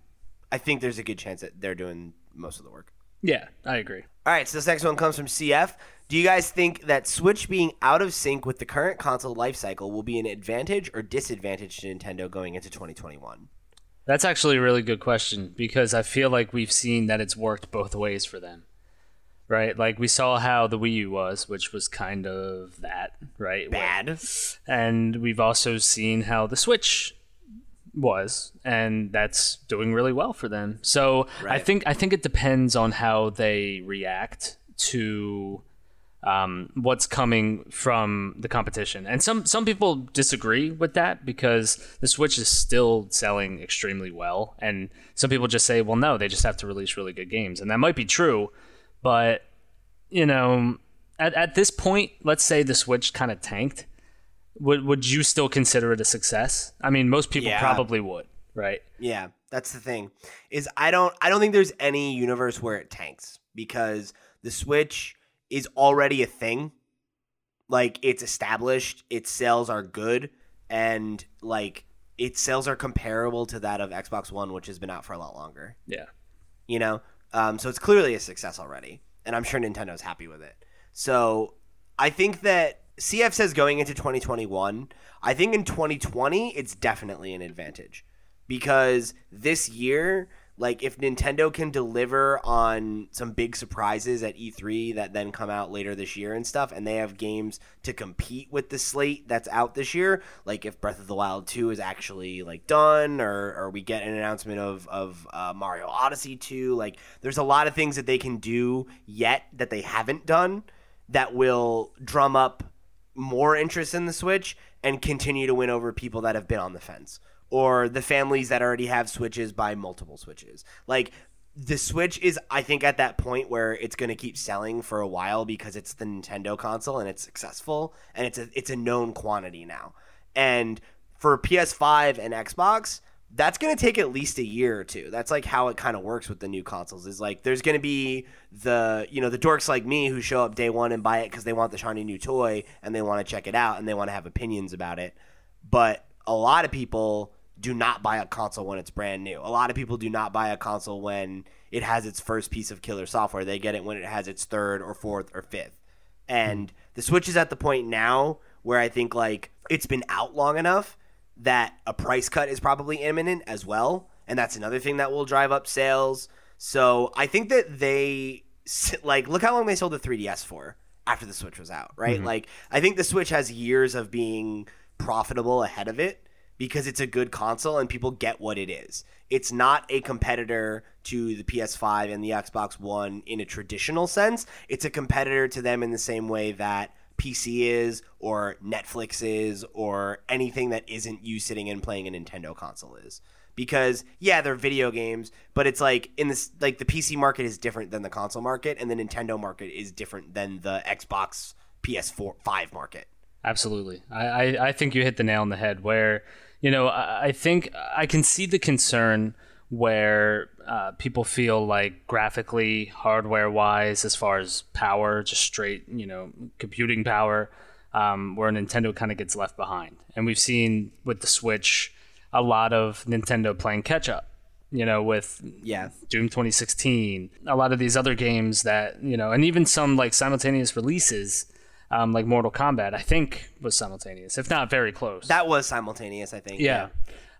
I think there's a good chance that they're doing most of the work. Yeah, I agree. All right, so this next one comes from CF. Do you guys think that Switch being out of sync with the current console lifecycle will be an advantage or disadvantage to Nintendo going into 2021? That's actually a really good question because I feel like we've seen that it's worked both ways for them. Right? Like we saw how the Wii U was, which was kind of that, right? Where- Bad. and we've also seen how the Switch was, and that's doing really well for them. So I think I think it depends on how they react to um, what's coming from the competition. And some some people disagree with that because the Switch is still selling extremely well, and some people just say, well, no, they just have to release really good games, and that might be true, but you know, at at this point, let's say the Switch kind of tanked would would you still consider it a success? I mean, most people Yeah. probably would, right? Yeah, that's the thing. Is I don't I don't think there's any universe where it tanks because the Switch is already a thing. Like it's established, its sales are good and like its sales are comparable to that of Xbox One which has been out for a lot longer. Yeah. you know um, so it's clearly a success already and i'm sure nintendo's happy with it so i think that cf says going into 2021 i think in 2020 it's definitely an advantage because this year like if nintendo can deliver on some big surprises at e3 that then come out later this year and stuff and they have games to compete with the slate that's out this year like if breath of the wild 2 is actually like done or, or we get an announcement of, of uh, mario odyssey 2 like there's a lot of things that they can do yet that they haven't done that will drum up more interest in the Switch and continue to win over people that have been on the fence or the families that already have Switches buy multiple Switches. Like the Switch is I think at that point where it's going to keep selling for a while because it's the Nintendo console and it's successful and it's a it's a known quantity now. And for PS5 and Xbox, that's going to take at least a year or two. That's like how it kind of works with the new consoles. Is like there's going to be the you know the dorks like me who show up day one and buy it because they want the shiny new toy and they want to check it out and they want to have opinions about it. But a lot of people do not buy a console when it's brand new. A lot of people do not buy a console when it has its first piece of killer software. They get it when it has its third or fourth or fifth. And the Switch is at the point now where I think like it's been out long enough that a price cut is probably imminent as well, and that's another thing that will drive up sales. So I think that they like look how long they sold the 3DS for after the Switch was out, right? Mm-hmm. Like I think the Switch has years of being profitable ahead of it because it's a good console and people get what it is. It's not a competitor to the PS5 and the Xbox One in a traditional sense. It's a competitor to them in the same way that PC is or Netflix is or anything that isn't you sitting and playing a Nintendo console is. Because yeah, they're video games, but it's like in this like the PC market is different than the console market and the Nintendo market is different than the Xbox PS4 5 market. Absolutely. I, I, I think you hit the nail on the head where, you know, I, think I can see the concern where uh, people feel like graphically, hardware wise, as far as power, just straight, you know, computing power, um, where Nintendo kind of gets left behind. And we've seen with the Switch a lot of Nintendo playing catch up. You know, with Yeah. Doom 2016, a lot of these other games that you know, and even some like simultaneous releases, um, like Mortal Kombat, I think was simultaneous, if not very close. That was simultaneous, I think. yeah,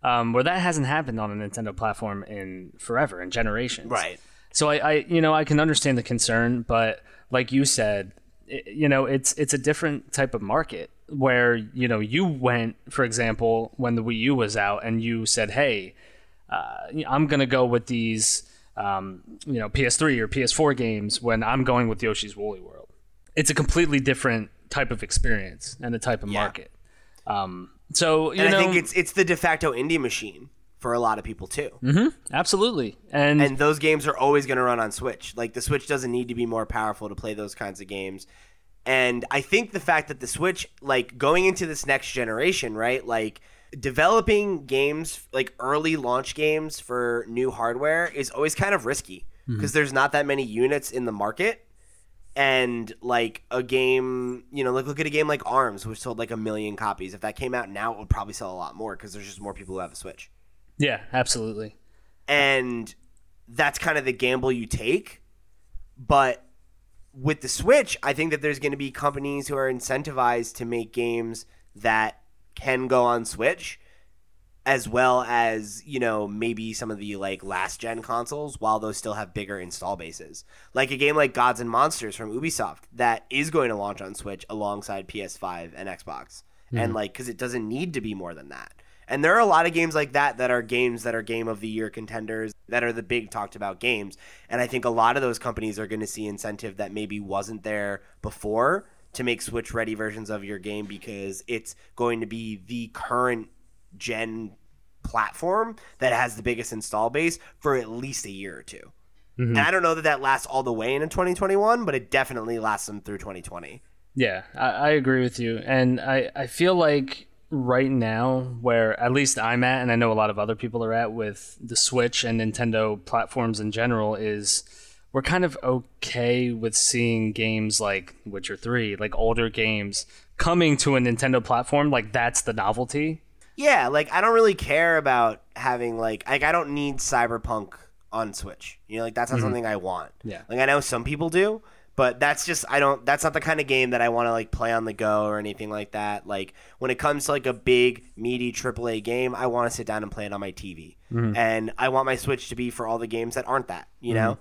Um, where that hasn't happened on a Nintendo platform in forever, in generations. Right. So I, I, you know, I can understand the concern, but like you said, it, you know, it's it's a different type of market where you know you went, for example, when the Wii U was out, and you said, "Hey, uh, I'm gonna go with these, um, you know, PS3 or PS4 games when I'm going with Yoshi's Woolly World." It's a completely different type of experience and a type of Yeah. market. Um, so you And know, I think it's it's the de facto indie machine for a lot of people too. absolutely, and, And those games are always going to run on Switch. Like the Switch doesn't need to be more powerful to play those kinds of games. And I think the fact that the Switch like going into this next generation, right? Like developing games like early launch games for new hardware is always kind of risky because there's not that many units in the market and like a game you know like look at a game like arms which sold like a million copies if that came out now it would probably sell a lot more because there's just more people who have a switch yeah, absolutely. and that's kind of the gamble you take. But with the Switch, I think that there's going to be companies who are incentivized to make games that can go on Switch as well as, you know, maybe some of the like last gen consoles while those still have bigger install bases. Like a game like Gods and Monsters from Ubisoft that is going to launch on Switch alongside PS5 and Xbox. And hmm. like cuz it doesn't need to be more than that. And there are a lot of games like that that are games that are game of the year contenders that are the big talked about games. And I think a lot of those companies are going to see incentive that maybe wasn't there before to make Switch ready versions of your game because it's going to be the current gen platform that has the biggest install base for at least a year or 2 mm-hmm. And I don't know that that lasts all the way into 2021, but it definitely lasts them through 2020. Yeah, I, I agree with you, and I I feel like right now where at least I'm at, and I know a lot of other people are at with the Switch and Nintendo platforms in general is we're kind of okay with seeing games like Witcher 3, like older games coming to a Nintendo platform. Like that's the novelty. Yeah, like I don't really care about having like like I don't need Cyberpunk on Switch. You know, like that's not mm-hmm. something I want. Yeah. Like I know some people do, but that's just I don't that's not the kind of game that I want to like play on the go or anything like that. Like when it comes to like a big meaty AAA game, I want to sit down and play it on my TV. Mm-hmm. And I want my Switch to be for all the games that aren't that, you mm-hmm. know?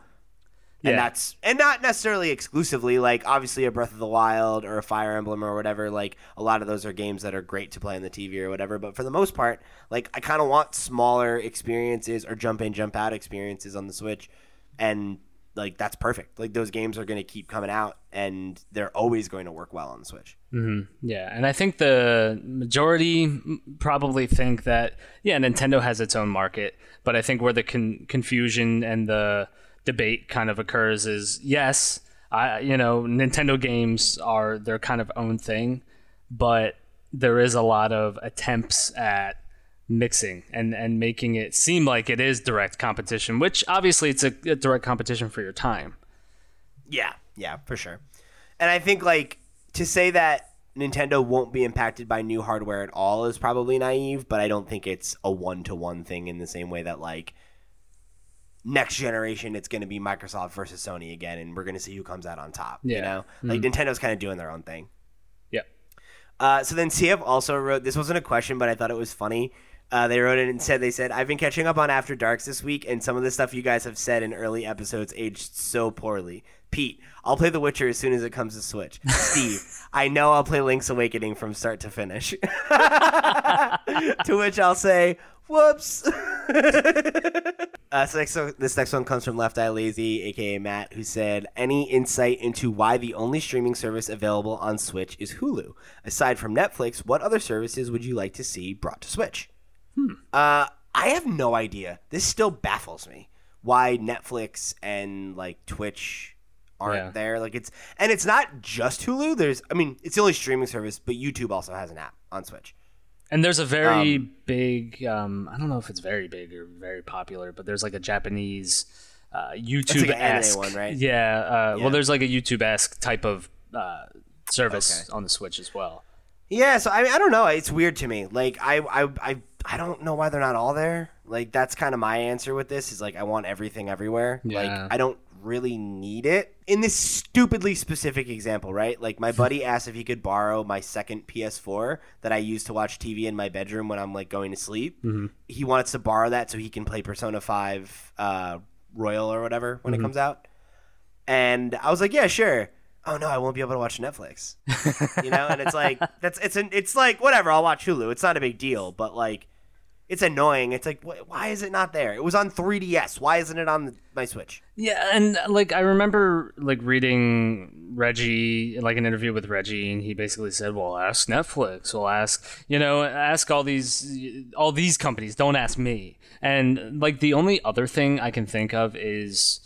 And that's and not necessarily exclusively like obviously a breath of the wild or a fire emblem or whatever like a lot of those are games that are great to play on the tv or whatever but for the most part like i kind of want smaller experiences or jump in jump out experiences on the switch and like that's perfect. Like those games are going to keep coming out and they're always going to work well on the switch. Mm-hmm. yeah and i think the majority probably think that yeah nintendo has its own market but i think where the con- confusion and the debate kind of occurs is yes, I you know Nintendo games are their kind of own thing, but there is a lot of attempts at mixing and and making it seem like it is direct competition, which obviously it's a, a direct competition for your time. Yeah, yeah, for sure. And I think like to say that Nintendo won't be impacted by new hardware at all is probably naive, but I don't think it's a one to one thing in the same way that like next generation it's going to be Microsoft versus Sony again, and we're going to see who comes out on top. Yeah. You know, like Nintendo's kind of doing their own thing. Yeah. Uh, so then CF also wrote this wasn't a question, but I thought it was funny. Uh, they wrote it and said they said I've been catching up on After Darks this week, and some of the stuff you guys have said in early episodes aged so poorly. Pete, I'll play The Witcher as soon as it comes to Switch. <laughs> Steve, I know I'll play Link's Awakening from start to finish. <laughs> to which I'll say, whoops. <laughs> uh, so, next, this next one comes from Left Eye Lazy, aka Matt, who said, "Any insight into why the only streaming service available on Switch is Hulu? Aside from Netflix, what other services would you like to see brought to Switch?" Hmm. Uh, I have no idea. This still baffles me why Netflix and like Twitch aren't yeah. there. Like it's and it's not just Hulu. There's I mean, it's the only streaming service, but YouTube also has an app on Switch. And there's a very um, big um, I don't know if it's very big or very popular, but there's like a Japanese uh, YouTube esque one, right? Yeah, uh, yeah, Well, there's like a YouTube esque type of uh, service okay. on the Switch as well. Yeah, so I mean, I don't know. It's weird to me. Like I, I, I, I don't know why they're not all there. Like that's kind of my answer with this. Is like I want everything everywhere. Yeah. Like I don't really need it. In this stupidly specific example, right? Like my buddy <laughs> asked if he could borrow my second PS4 that I use to watch TV in my bedroom when I'm like going to sleep. Mm-hmm. He wants to borrow that so he can play Persona 5 uh, Royal or whatever when mm-hmm. it comes out. And I was like, yeah, sure. Oh no, I won't be able to watch Netflix. <laughs> you know, and it's like that's it's an it's like whatever. I'll watch Hulu. It's not a big deal, but like it's annoying. It's like, wh- why is it not there? It was on 3DS. Why isn't it on my Switch? Yeah, and like I remember like reading Reggie, like an interview with Reggie, and he basically said, "Well, ask Netflix. Well, ask you know, ask all these all these companies. Don't ask me." And like the only other thing I can think of is.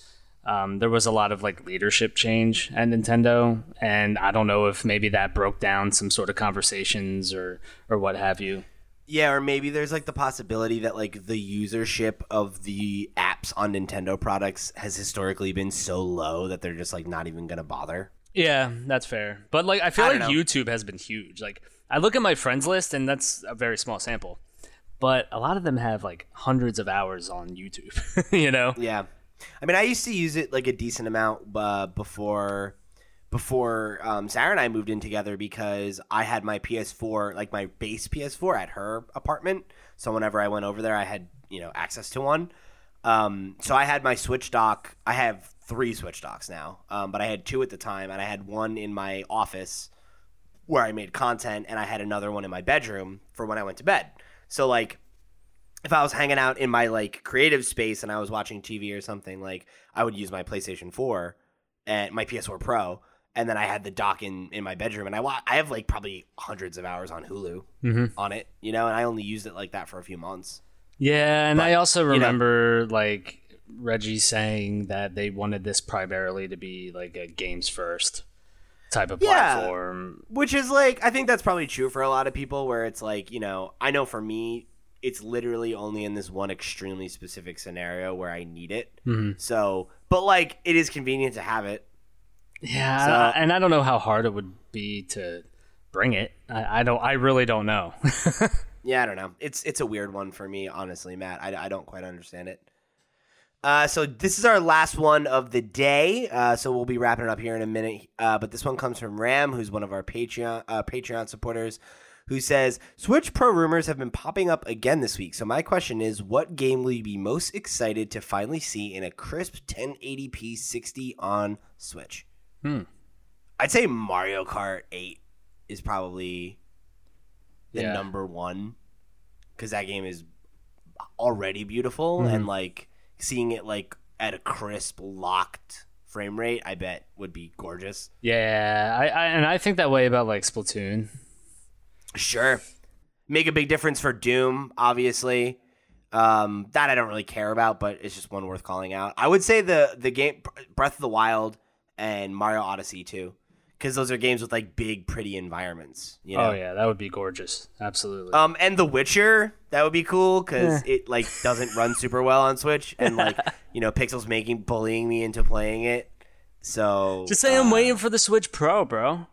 Um, there was a lot of like leadership change at Nintendo, and I don't know if maybe that broke down some sort of conversations or or what have you. Yeah, or maybe there's like the possibility that like the usership of the apps on Nintendo products has historically been so low that they're just like not even gonna bother. Yeah, that's fair. But like I feel I like know. YouTube has been huge. Like I look at my friends list and that's a very small sample. But a lot of them have like hundreds of hours on YouTube, <laughs> you know? Yeah. I mean, I used to use it like a decent amount uh, before before um, Sarah and I moved in together because I had my PS4, like my base PS4, at her apartment. So whenever I went over there, I had you know access to one. Um, so I had my Switch dock. I have three Switch docks now, um, but I had two at the time, and I had one in my office where I made content, and I had another one in my bedroom for when I went to bed. So like if I was hanging out in my like creative space and I was watching TV or something, like I would use my PlayStation 4 and my PS4 Pro and then I had the dock in in my bedroom, and I I have like probably hundreds of hours on Hulu mm-hmm. on it, you know, and I only used it like that for a few months. Yeah, and but, I also remember you know, like Reggie saying that they wanted this primarily to be like a games first type of Yeah. platform. Which is like, I think that's probably true for a lot of people. Where it's like, you know, I know for me, it's literally only in this one extremely specific scenario where I need it. Mhm. So, but like, it is convenient to have it. Yeah, So- I- and I don't know how hard it would be to bring it. I, I don't. I really don't know. <laughs> Yeah, I don't know. It's it's a weird one for me, honestly, Matt. I, I don't quite understand it. Uh, so this is our last one of the day. Uh, so we'll be wrapping it up here in a minute. Uh, but this one comes from Ram, who's one of our Patreon uh, Patreon supporters, who says Switch Pro rumors have been popping up again this week. So my question is, what game will you be most excited to finally see in a crisp 1080p 60 on Switch? Hmm. I'd say Mario Kart 8 is probably the Yeah. number one because that game is already beautiful Mm-hmm. and like seeing it like at a crisp locked frame rate i bet would be gorgeous yeah, I, I and I think that way about like Splatoon. sure make a big difference for doom obviously um, that i don't really care about but it's just one worth calling out i would say the the game breath of the wild and mario odyssey too because those are games with like big pretty environments you know Oh yeah, that would be gorgeous. Absolutely. Um, and The Witcher, that would be cool because it like doesn't run <laughs> super well on Switch, and like you know, Pixel's making bullying me into playing it. So Just say I'm uh, waiting for the Switch Pro, bro.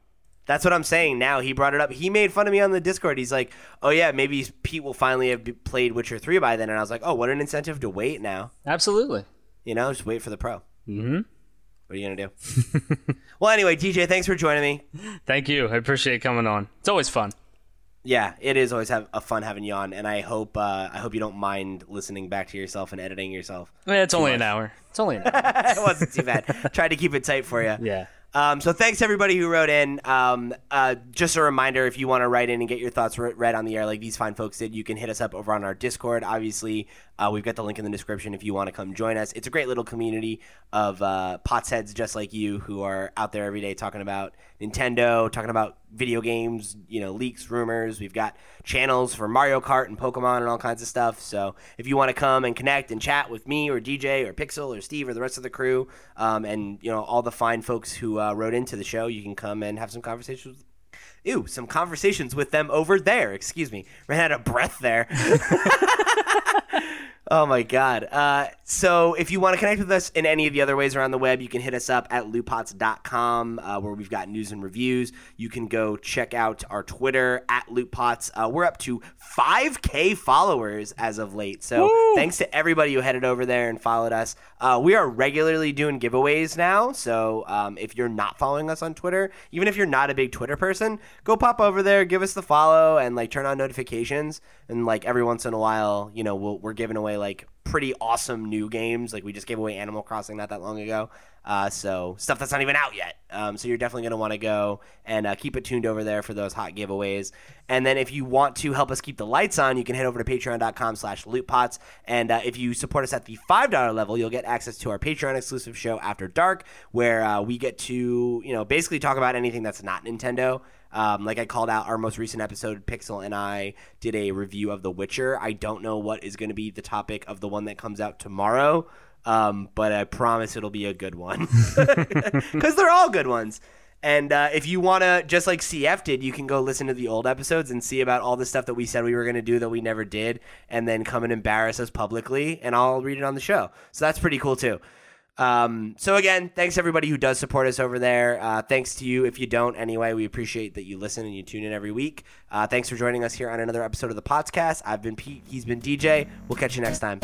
That's what I'm saying. Now he brought it up. He made fun of me on the Discord. He's like, "Oh yeah, maybe Pete will finally have played Witcher three by then." And I was like, "Oh, what an incentive to wait now. Absolutely. You know, just wait for the Pro. Mm-hmm. What are you gonna do?" <laughs> well, anyway, DJ, thanks for joining me. Thank you. I appreciate coming on. It's always fun. Yeah, it is always have a fun having you on, and I hope uh, I hope you don't mind listening back to yourself and editing yourself. Yeah, it's only an hour. It's only an <laughs> hour. it wasn't too bad. <laughs> Tried to keep it tight for you. yeah. Um, so thanks everybody who wrote in. Um, uh, just a reminder, if you want to write in and get your thoughts re- read on the air like these fine folks did, you can hit us up over on our Discord. Obviously, uh, we've got the link in the description if you want to come join us. It's a great little community of uh, pots heads just like you who are out there every day talking about Nintendo, talking about video games, you know, leaks, rumors. We've got channels for Mario Kart and Pokemon and all kinds of stuff. So if you want to come and connect and chat with me or DJ or Pixel or Steve or the rest of the crew, um, and you know all the fine folks who uh, wrote into the show, you can come and have some conversations. Ew, some conversations with them over there. Excuse me, ran out of breath there. <laughs> Oh my god. Uh, so if you want to connect with us in any of the other ways around the web, you can hit us up at lootpots.com uh, where we've got news and reviews. You can go check out our Twitter at lootpots. Uh, we're up to 5K followers as of late. So thanks to everybody who headed over there and followed us. Uh, we are regularly doing giveaways now. So um, if you're not following us on Twitter, even if you're not a big Twitter person, go pop over there, give us the follow, and like turn on notifications. And like every once in a while, you know, we'll, we're giving away like pretty awesome new games. Like we just gave away Animal Crossing not that long ago. Uh, so stuff that's not even out yet. Um, so you're definitely going to want to go and uh, keep it tuned over there for those hot giveaways. And then if you want to help us keep the lights on, you can head over to patreon.com slash lootpots. And uh, if you support us at the $5 level, you'll get access to our Patreon exclusive show After Dark, where uh, we get to, you know, basically talk about anything that's not Nintendo. Um, like I called out our most recent episode, Pixel and I did a review of The Witcher. I don't know what is going to be the topic of the one that comes out tomorrow, um, but I promise it'll be a good one <laughs> <laughs> because they're all good ones. And uh, if you want to, just like CF did, you can go listen to the old episodes and see about all the stuff that we said we were going to do that we never did, and then come and embarrass us publicly, and I'll read it on the show. So that's pretty cool too. Um, so again, thanks everybody who does support us over there. Uh, thanks to you if you don't. Anyway, we appreciate that you listen and you tune in every week. Uh, thanks for joining us here on another episode of the Podcast. I've been Pete. He's been DJ. We'll catch you next time.